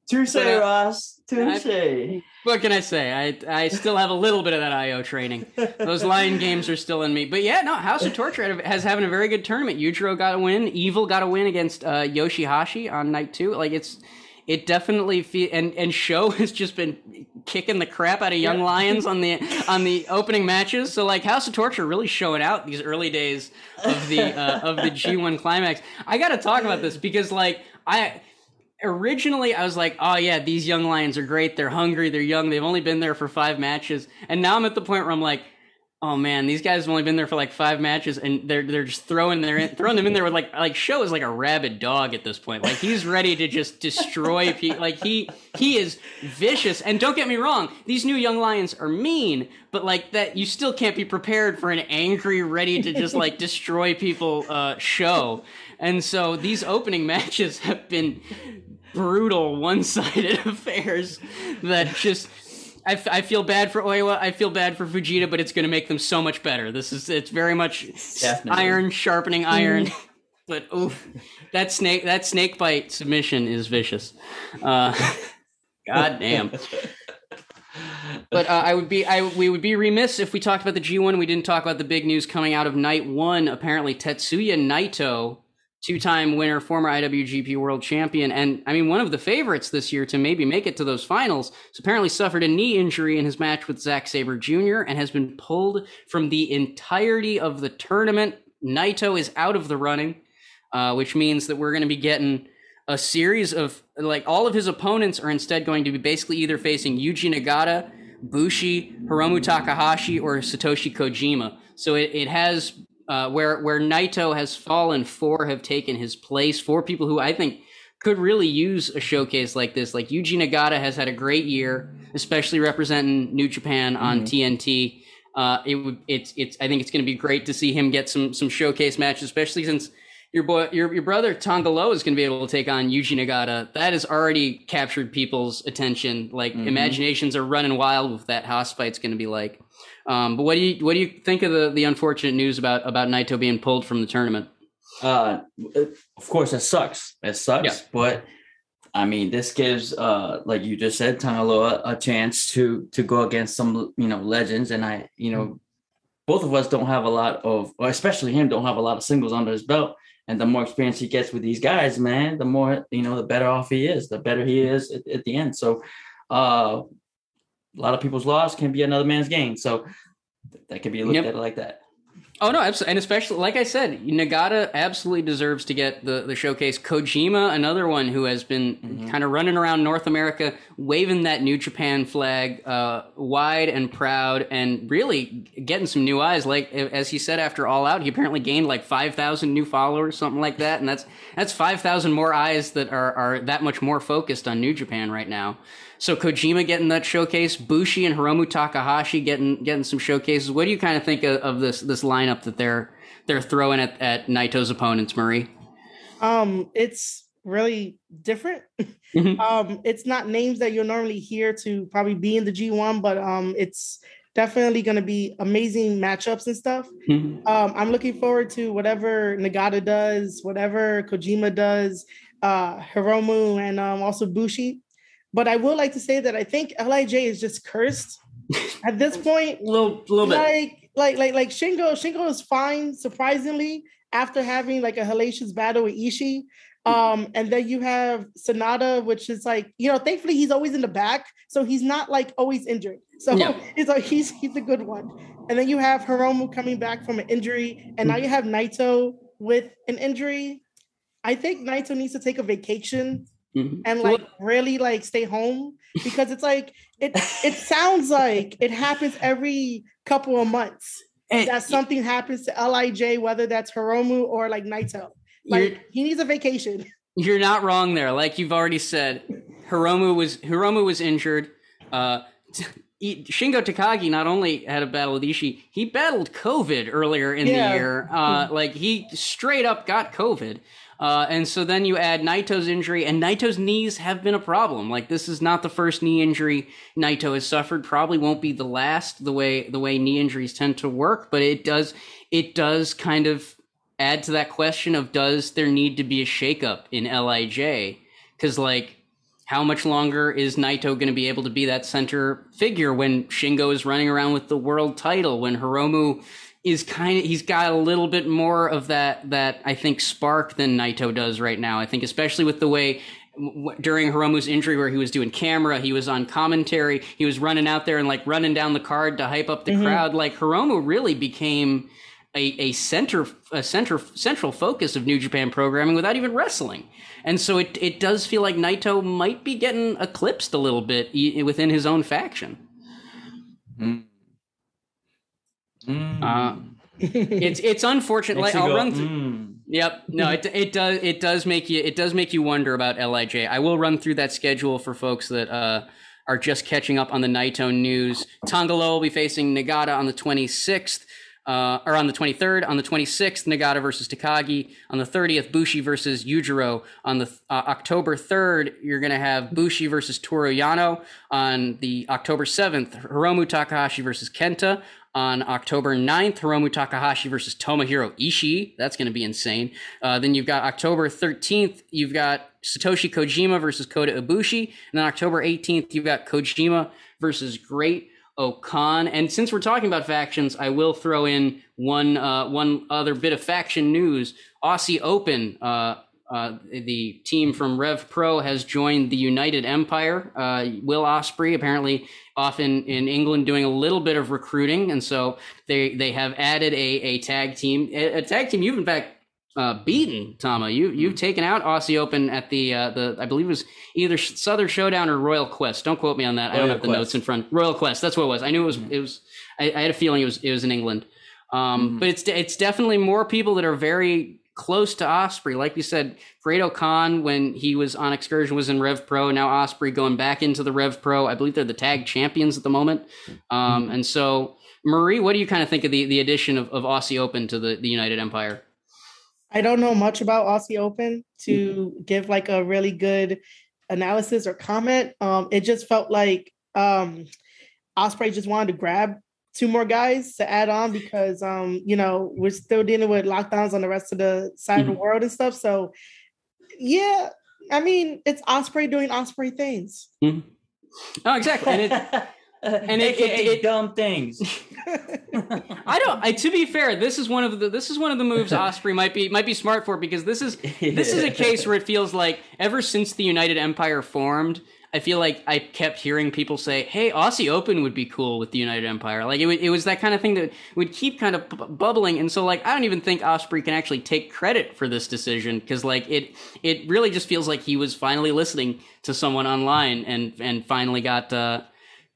Touche, But, Ross. Touche. What can I say? I I still have a little bit of that IO training. Those lion games are still in me. But yeah, no, House of Torture has having a very good tournament. Yujiro got a win. Evil got a win against uh, Yoshihashi on night two. Like it's it definitely fe- and and Sho <laughs> has just been kicking the crap out of young lions on the on the opening matches. So like House of Torture really showing out these early days of the uh, of the G1 climax. I got to talk about this because like I originally I was like, oh yeah, these young lions are great. They're hungry. They're young. They've only been there for five matches, and now I'm at the point where I'm like, oh man, these guys have only been there for like five matches, and they're they're just throwing their throwing them in there with like like Sho is like a rabid dog at this point. Like he's ready to just destroy people. Like he he is vicious. And don't get me wrong, these new young lions are mean, but like that you still can't be prepared for an angry, ready to just like destroy people uh, Sho. And so these opening matches have been brutal, one-sided <laughs> affairs that just. I, f- I feel bad for Oiwa. I feel bad for Fujita, but it's going to make them so much better. This is it's very much Definitely. iron sharpening iron. but oof, that snake that snake bite submission is vicious. Uh, <laughs> God damn. <laughs> But uh, I would be I we would be remiss if we talked about the G1 we didn't talk about the big news coming out of night 1. Apparently Tetsuya Naito, two-time winner, former IWGP World Champion and I mean one of the favorites this year to maybe make it to those finals, has apparently suffered a knee injury in his match with Zack Sabre Jr. and has been pulled from the entirety of the tournament. Naito is out of the running, uh, which means that we're going to be getting a series of like all of his opponents are instead going to be basically either facing Yuji Nagata Bushi, Hiromu Takahashi, or Satoshi Kojima. So it, it has uh, where where Naito has fallen, four have taken his place. Four people who I think could really use a showcase like this. Like Yuji Nagata has had a great year, especially representing New Japan on mm-hmm. TNT. Uh, it would it's it's I think it's going to be great to see him get some some showcase matches, especially since your boy your your brother Tanga Loa is going to be able to take on Yuji Nagata. That has already captured people's attention. Like mm-hmm. imaginations are running wild with that house fight's going to be like. Um, but what do you what do you think of the the unfortunate news about about Naito being pulled from the tournament? Uh, of course, it sucks. It sucks, yeah. but I mean, this gives, uh, like you just said, Tanga Loa a chance to to go against some, you know, legends. And I, you know, both of us don't have a lot of, or especially him, don't have a lot of singles under his belt. And the more experience he gets with these guys, man, the more you know, the better off he is, the better he is at, at the end. So, uh, a lot of people's loss can be another man's gain. So that can be looked yep. at like that. Oh no, absolutely, and especially like I said, Nagata absolutely deserves to get the the showcase. Kojima, another one who has been mm-hmm. kind of running around North America, waving that New Japan flag uh, wide and proud, and really getting some new eyes. Like as he said after All Out, he apparently gained like five thousand new followers, something like that, and that's that's five thousand more eyes that are are that much more focused on New Japan right now. So Kojima getting that showcase, Bushi and Hiromu Takahashi getting getting some showcases. What do you kind of think of, of this this lineup that they're they're throwing at, at Naito's opponents, Marie? Um, it's really different. Mm-hmm. <laughs> um, it's not names that you'll normally hear to probably be in the G1, but um, it's definitely going to be amazing matchups and stuff. Mm-hmm. Um, I'm looking forward to whatever Nagata does, whatever Kojima does, uh, Hiromu, and um, also Bushi. But I will like to say that I think Lij is just cursed at this <laughs> point. a little, little bit. Like, like, like, like Shingo. Shingo is fine, surprisingly, after having like a hellacious battle with Ishii. Um, and then you have Sanada, which is like, you know, thankfully he's always in the back, so he's not like always injured. So no. it's <laughs> like he's he's a good one. And then you have Hiromu coming back from an injury, and now you have Naito with an injury. I think Naito needs to take a vacation Mm-hmm. and like really like stay home because it's like it it <laughs> sounds like it happens every couple of months and that something happens to Lij, whether that's Hiromu or like Naito. Like he needs a vacation. <laughs> You're not wrong there. Like you've already said, Hiromu was Hiromu was injured. Uh, Shingo Takagi not only had a battle with Ishii, he battled COVID earlier in yeah. the year. Uh, like he straight up got COVID. Uh, and so then you add Naito's injury, and Naito's knees have been a problem. Like this is not the first knee injury Naito has suffered. Probably won't be the last. The way the way knee injuries tend to work, but it does it does kind of add to that question of does there need to be a shakeup in Lij? Because like how much longer is Naito going to be able to be that center figure when Shingo is running around with the world title, when Hiromu is kind of he's got a little bit more of that that I think spark than Naito does right now. I think especially with the way during Hiromu's injury where he was doing camera, he was on commentary, he was running out there and like running down the card to hype up the mm-hmm. crowd. Like Hiromu really became a, a center a center central focus of New Japan programming without even wrestling. And so it it does feel like Naito might be getting eclipsed a little bit within his own faction. Mm. Mm. Uh, it's it's unfortunate. Like, I'll go, run through. Mm. Yep. No, it <laughs> it does it does make you it does make you wonder about Lij. I will run through that schedule for folks that uh, are just catching up on the Naito news. Tanga Loa will be facing Nagata on the 26th. Uh, or on the 23rd, on the 26th, Nagata versus Takagi. On the 30th, Bushi versus Yujiro. On the uh, October 3rd, you're going to have Bushi versus Toru Yano. On the October 7th, Hiromu Takahashi versus Kenta on October 9th, Hiromu Takahashi versus Tomohiro Ishii. That's going to be insane. Uh, then you've got October 13th, you've got Satoshi Kojima versus Kota Ibushi. And then October 18th, you've got Kojima versus Great O-Khan. And since we're talking about factions, I will throw in one uh, one other bit of faction news. Aussie Open, uh, uh, the team from Rev Pro has joined the United Empire. Uh, Will Ospreay apparently off in, in England doing a little bit of recruiting, and so they they have added a, a tag team, a, a tag team you've in fact uh, beaten, Tama. You you've taken out Aussie Open at the uh, the I believe it was either Southern Showdown or Royal Quest. Don't quote me on that. Royal I don't have Quest. the notes in front. Royal Quest. That's what it was. I knew it was. Mm-hmm. It was. I, I, had a feeling it was. It was in England. Um, mm-hmm. But it's it's definitely more people that are very close to Ospreay. Like you said, Great-O-Khan when he was on excursion was in Rev Pro. Now Ospreay going back into the Rev Pro. I believe they're the tag champions at the moment. Um, mm-hmm. And so, Marie, what do you kind of think of the the addition of, of Aussie Open to the the United Empire? I don't know much about Aussie Open to mm-hmm. give like a really good analysis or comment. Um, it just felt like um, Ospreay just wanted to grab two more guys to add on because um, you know we're still dealing with lockdowns on the rest of the side mm-hmm. of the mm-hmm. world and stuff. So yeah, I mean it's Ospreay doing Ospreay things. Mm-hmm. Oh, exactly. And it, <laughs> and it, it, it, dumb things. <laughs> <laughs> I don't. I, to be fair, this is one of the this is one of the moves Ospreay might be might be smart for because this is this is a case where it feels like ever since the United Empire formed, I feel like I kept hearing people say, "Hey, Aussie Open would be cool with the United Empire." Like it, it was that kind of thing that would keep kind of bu- bubbling, and so like I don't even think Ospreay can actually take credit for this decision because like it it really just feels like he was finally listening to someone online and and finally got. Uh,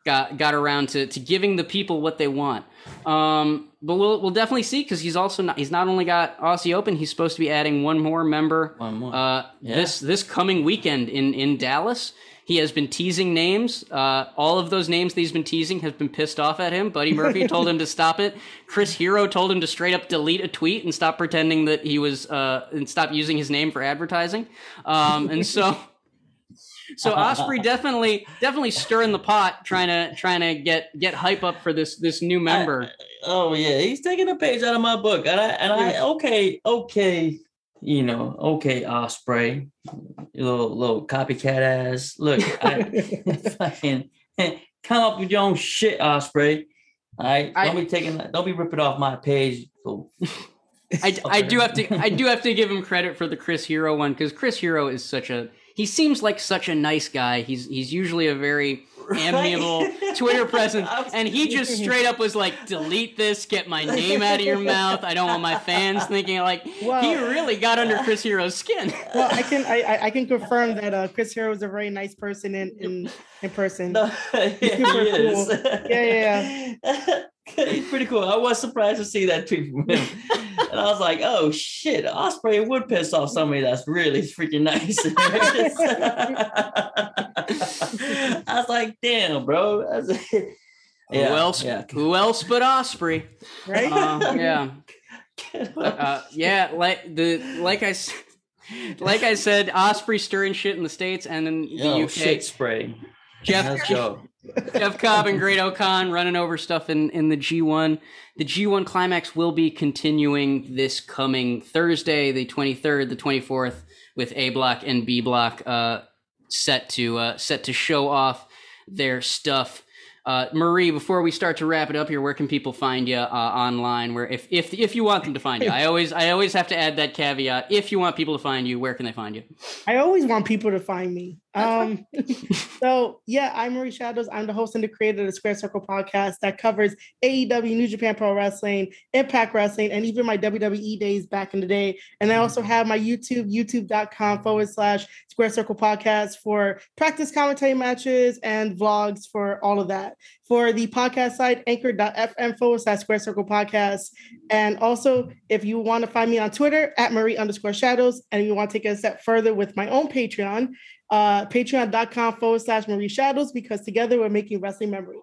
got got around to, to giving the people what they want. Um, but we'll we'll definitely see because he's also not, he's not only got Aussie Open, he's supposed to be adding one more member. One more. Uh, yeah. This this coming weekend in in Dallas. He has been teasing names. Uh, all of those names that he's been teasing have been pissed off at him. Buddy Murphy <laughs> told him to stop it. Chris Hero told him to straight up delete a tweet and stop pretending that he was uh, and stop using his name for advertising. Um, and so <laughs> so Ospreay definitely definitely stirring the pot, trying to trying to get get hype up for this this new member. I, oh yeah, he's taking a page out of my book, and I and I okay okay, you know okay Ospreay, little little copycat ass. Look, I <laughs> <laughs> fucking <laughs> come up with your own shit, Ospreay. All right, don't I, be taking don't be ripping off my page. So. I, I do have to I do have to give him credit for the Chris Hero one because Chris Hero is such a he seems like such a nice guy. He's he's usually a very <laughs> amiable Twitter presence, <laughs> and he just straight up was like, "Delete this, get my name out of your <laughs> mouth. I don't want my fans thinking like well, he really got under Chris Hero's skin." Well, I can I, I can confirm that uh, Chris Hero is a very nice person in in, in person. No, yeah, he is. Cool. Yeah, yeah, yeah. He's <laughs> pretty cool. I was surprised to see that tweet from him. <laughs> and I was like, oh shit, Ospreay would piss off somebody that's really freaking nice. <laughs> I was like, damn, bro. yeah, who else? Yeah. Who else but Ospreay? Right? Uh, yeah. Uh, yeah, like the like I like I said, Ospreay stirring shit in the states and in the Yo, UK. Shit spray. Jeff Jeff Cobb and Great-O-Khan running over stuff in, in the G1. The G1 climax will be continuing this coming Thursday, the 23rd, the 24th, with A Block and B Block uh, set to uh, set to show off their stuff. Uh, Marie, before we start to wrap it up here, where can people find you uh, online? Where if if if you want them to find you, I always I always have to add that caveat. If you want people to find you, where can they find you? I always want people to find me. Um, <laughs> so yeah, I'm Marie Shadows. I'm the host and the creator of the Square Circle podcast that covers AEW, New Japan Pro Wrestling, Impact Wrestling, and even my WWE days back in the day. And I also have my YouTube, youtube.com forward slash Square Circle podcast for practice commentary matches and vlogs for all of that. For the podcast site, anchor.fm forward slash Square Circle podcast. And also, if you want to find me on Twitter, at Marie underscore shadows, and you want to take it a step further with my own Patreon, uh, patreon.com forward slash Marie Shadows because together we're making wrestling memories.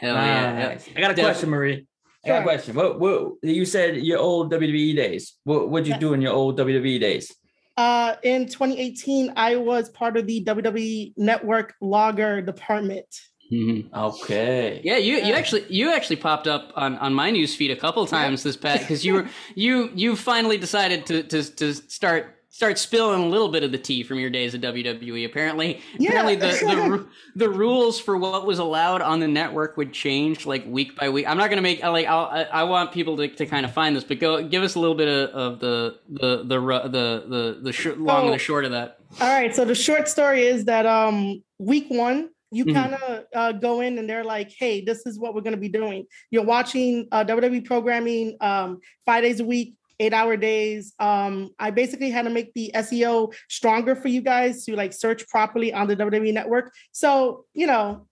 Hell yeah. I got a question, Marie. I got a question. What, what you said your old WWE days. What would you do in your old WWE days? Uh, in 2018, I was part of the WWE Network Logger department. Mm-hmm. Okay. Yeah, you you actually you actually popped up on, on my news feed a couple times this past because you were <laughs> you you finally decided to to to start start spilling a little bit of the tea from your days at WWE. Apparently, yeah. apparently the, the the rules for what was allowed on the network would change like week by week. I'm not going to make like I'll, I, I want people to, to kind of find this, but go give us a little bit of, of the the the the the the sh- long and the short of that. All right, so the short story is that um week one you mm-hmm. kind of uh, go in and they're like, hey, this is what we're going to be doing. You're watching uh, WWE programming um, five days a week, eight hour days. Um, I basically had to make the SEO stronger for you guys to like search properly on the WWE network. So, you know,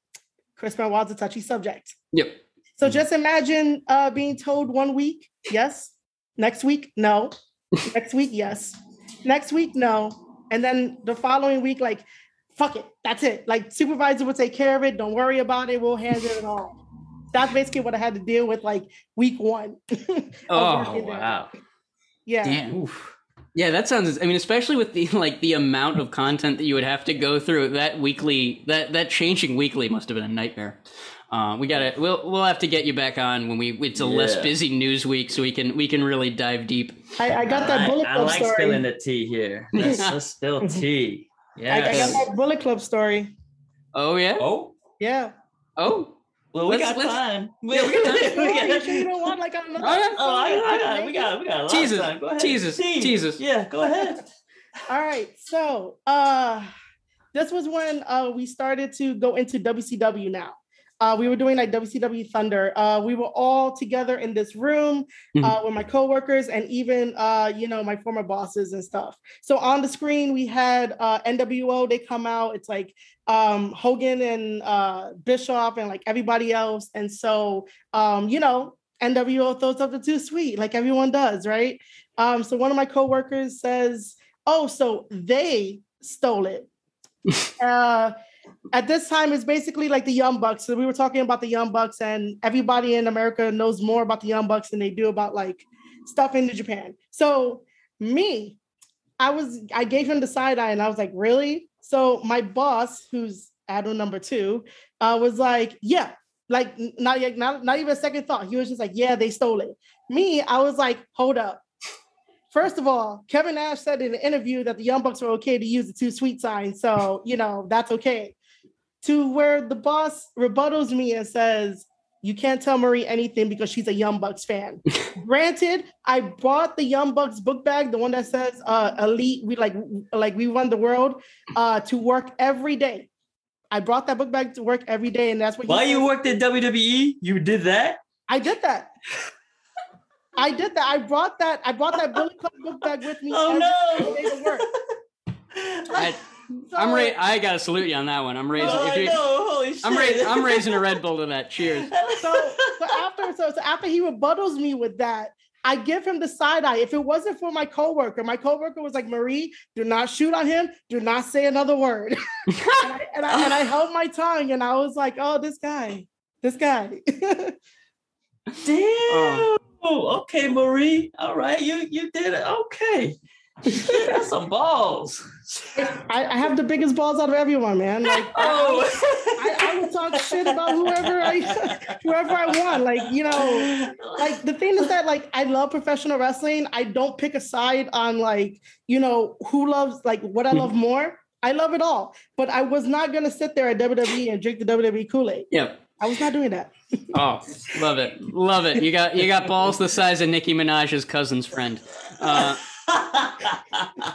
Chris Benoit's a touchy subject. Yep. So just imagine uh, being told one week, yes. Next week, no. Next week, yes. Next week, no. And then the following week, like, fuck it, that's it. Like, supervisor will take care of it. Don't worry about it. We'll handle it all. That's basically what I had to deal with, like week one. <laughs> Oh, wow. Yeah. Damn. Oof. Yeah, that sounds. I mean, especially with the like the amount of content that you would have to go through. That weekly, that that changing weekly must have been a nightmare. Uh, we gotta. We'll we'll have to get you back on when we. It's a less busy news week, so we can we can really dive deep. I, I got that I, Bullet I Club like story. spilling the tea here. Let's, let's spill tea. Yeah. I, I got that Bullet Club story. Oh yeah. Oh, Yeah. Oh. well, we Let's- got let's- time. <laughs> Yeah, we got time. We Oh, you got- sure you don't want like another? Oh, yeah. Oh, I, I got, we got, we got a lot Jesus, of time. Go ahead. Jesus, Tea. Jesus. Yeah, go ahead. <laughs> All right. So uh this was when uh we started to go into WCW now. Uh, we were doing like WCW Thunder. Uh, we were all together in this room uh, with my coworkers and even uh, you know my former bosses and stuff. So on the screen we had uh, NWO. They come out. It's like um, Hogan and uh, Bischoff and like everybody else. And so um, you know NWO throws up the too sweet like everyone does, right? Um, so one of my coworkers says, "Oh, so they stole it." <laughs> at this time, it's basically like the Young Bucks. So we were talking about the Young Bucks, and everybody in America knows more about the Young Bucks than they do about like stuff in Japan. So me, I was I gave him the side eye, and I was like, "Really?" So my boss, who's Adam number two, uh, was like, "Yeah." Like not, yet- not not even a second thought. He was just like, "Yeah, they stole it." Me, I was like, "Hold up." First of all, Kevin Nash said in an interview that the Young Bucks were okay to use the too sweet sign. So, you know, that's okay. To where the boss rebuttals me and says, you can't tell Marie anything because she's a Young Bucks fan. <laughs> Granted, I bought the Young Bucks book bag, the one that says uh elite, we like like we run the world, uh, to work every day. I brought that book bag to work every day, and that's what While you worked at WWE, you did that? I did that. I did that. I brought that. I brought that Bullet Club book bag with me. <laughs> Oh every day to work. no! <laughs> I, I'm ra- I gotta salute you on that one. I'm oh, raising. Oh, if I you, know. Holy shit! I'm, ra- I'm raising a Red Bull to that. Cheers. <laughs> so, so after so, so after he rebuttals me with that, I give him the side eye. If it wasn't for my coworker, my coworker was like, "Marie, do not shoot on him. Do not say another word." <laughs> and, I, and, I, and I <laughs> held my tongue, and I was like, "Oh, this guy, this guy." Oh. Damn. Oh, okay, Marie. All right, you you did it. Okay. Shit, That's some balls. I, I have the biggest balls out of everyone, man. Like, Oh. I, I will talk shit about whoever I <laughs> whoever I want. Like, you know, like the thing is that like I love professional wrestling. I don't pick a side on like, you know, who loves like what I love more. I love it all. But I was not gonna sit there at WWE and drink the WWE Kool-Aid. Yep. I was not doing that. <laughs> Oh, love it, love it. You got you got balls the size of Nicki Minaj's cousin's friend. Uh, <laughs>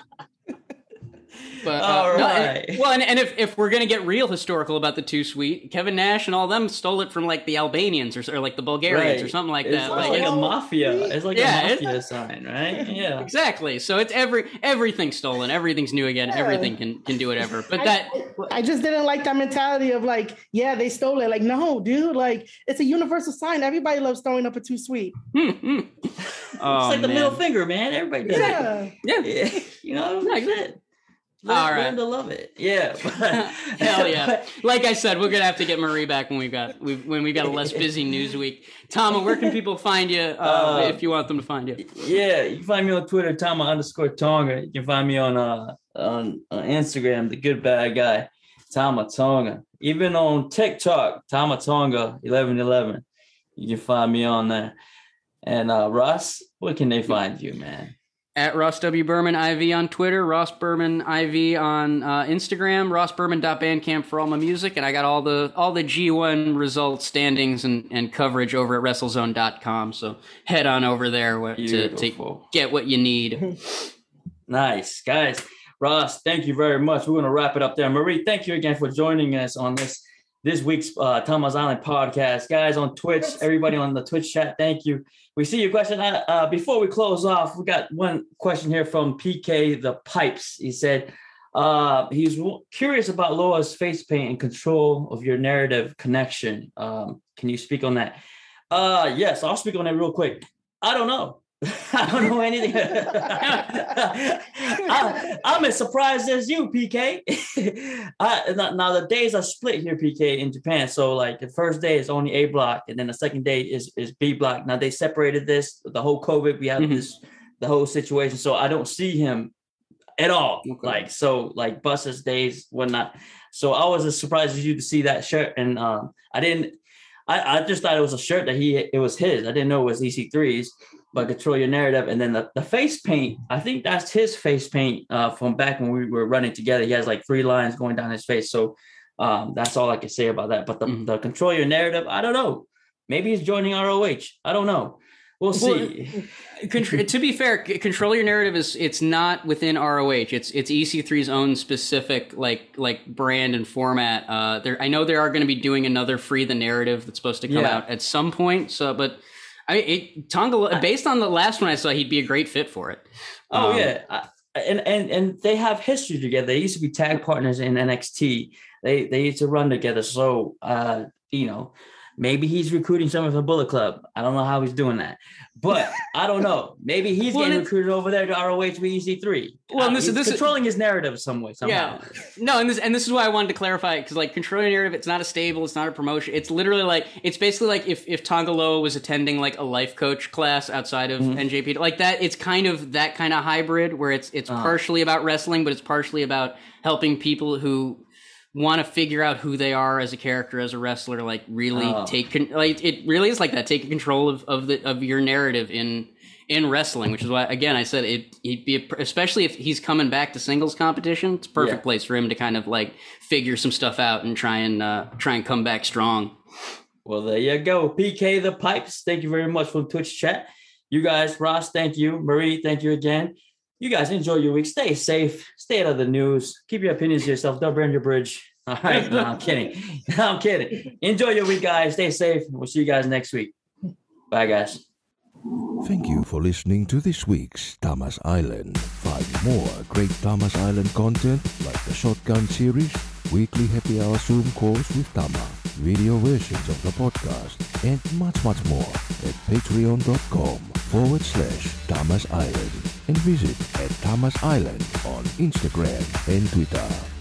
but uh, All no, and- well, and, and if, if we're gonna get real historical about the too sweet, Kevin Nash and all them stole it from like the Albanians or, or like the Bulgarians or something like it's that. like, Like, a mafia. It's like Yeah, a mafia sign, right? <laughs> Yeah. exactly. So it's every everything's stolen, everything's new again, Yeah. everything can can do whatever. But I- that I just didn't like that mentality of like, yeah, they stole it. Like, no, dude, like it's a universal sign. Everybody loves throwing up a too sweet. <laughs> hmm, hmm. it's Oh, like the man. middle finger, man. Everybody does it. Yeah. Yeah. Yeah, <laughs> you know, Yeah, that's Learn, All right. love it. Yeah. <laughs> <laughs> Hell yeah! Like I said, we're gonna have to get Marie back when we've got we when we've got a less busy news week. Tama, where can people find you uh, Uh, if you want them to find you? Yeah, you can find me on Twitter, Tama underscore Tonga. You can find me on uh on, on Instagram, the good bad guy, Tama Tonga. Even on TikTok, Tama Tonga eleven eleven. You can find me on there. And uh Russ, where can they find you, man? At Ross W Berman IV on Twitter, Ross Berman IV on uh, Instagram, rossberman.bandcamp for all my music, and I got all the all the G1 results, standings, and, and coverage over at WrestleZone.com. So head on over there to, to get what you need. <laughs> Nice, guys. Ross, thank you very much. We're going to wrap it up there. Marie, thank you again for joining us on this this week's uh, Tama's Island podcast. Guys on Twitch, everybody on the Twitch chat, thank you. We see your question. Uh, uh, before we close off, we got one question here from PK the Pipes. He said uh, he's curious about Loa's face paint and control of your narrative connection. Um, can you speak on that? Uh, yes, I'll speak on that real quick. I don't know. <laughs> I don't know anything. <laughs> I, am as surprised as you, PK. <laughs> I, now the days are split here, PK, in Japan. So like the first day is only A block, and then the second day is is B block. Now they separated this. The whole COVID, we have mm-hmm. this, the whole situation. So I don't see him at all. Okay. Like so, like buses days, whatnot. So I was as surprised as you to see that shirt, and um, I didn't. I, I just thought it was a shirt that he it was his. I didn't know it was EC3's but control your narrative. And then the, the face paint, I think that's his face paint uh, from back when we were running together. He has like three lines going down his face. So um, that's all I can say about that. But the, mm-hmm. the control your narrative, I don't know. Maybe he's joining ROH. I don't know. We'll see. <laughs> Well, to be fair, control your narrative is it's not within ROH. It's it's EC3's own specific like like brand and format. Uh, there, I know they are going to be doing another free the narrative that's supposed to come yeah. out at some point. So, but I it, Tonga, based on the last one I saw, he'd be a great fit for it. Oh um, yeah, I, and and and they have history together. They used to be tag partners in NXT. They they used to run together. So uh, you know, maybe he's recruiting someone the Bullet Club. I don't know how he's doing that, but I don't know. Maybe he's well, getting recruited over there to ROH with EC3. Well, uh, this, this controlling is, his narrative some way. Somehow. Yeah, no, and this and this is why I wanted to clarify it because like controlling narrative, it's not a stable, it's not a promotion. It's literally like it's basically like if if Tanga Loa was attending like a life coach class outside of mm-hmm. NJP, like that. It's kind of that kind of hybrid where it's it's uh-huh. partially about wrestling, but it's partially about helping people who want to figure out who they are as a character as a wrestler like really oh. take like it really is like that taking control of, of the of your narrative in in wrestling which is why again i said it he'd be a, especially if he's coming back to singles competition it's a perfect yeah. place for him to kind of like figure some stuff out and try and uh try and come back strong well there you go pk the pipes thank you very much for twitch chat you guys ross thank you marie thank you again you guys enjoy your week. Stay safe. Stay out of the news. Keep your opinions to yourself. Don't burn your bridge. <laughs> All right. No, I'm kidding. No, <laughs> I'm kidding. Enjoy your week, guys. Stay safe. We'll see you guys next week. Bye, guys. Thank you for listening to this week's Tama's Island. Find more great Tama's Island content like the Shotgun series, weekly happy hour Zoom calls with Tama, video versions of the podcast, and much, much more at patreon.com forward slash Tama's Island and visit at Tama's Island on Instagram and Twitter.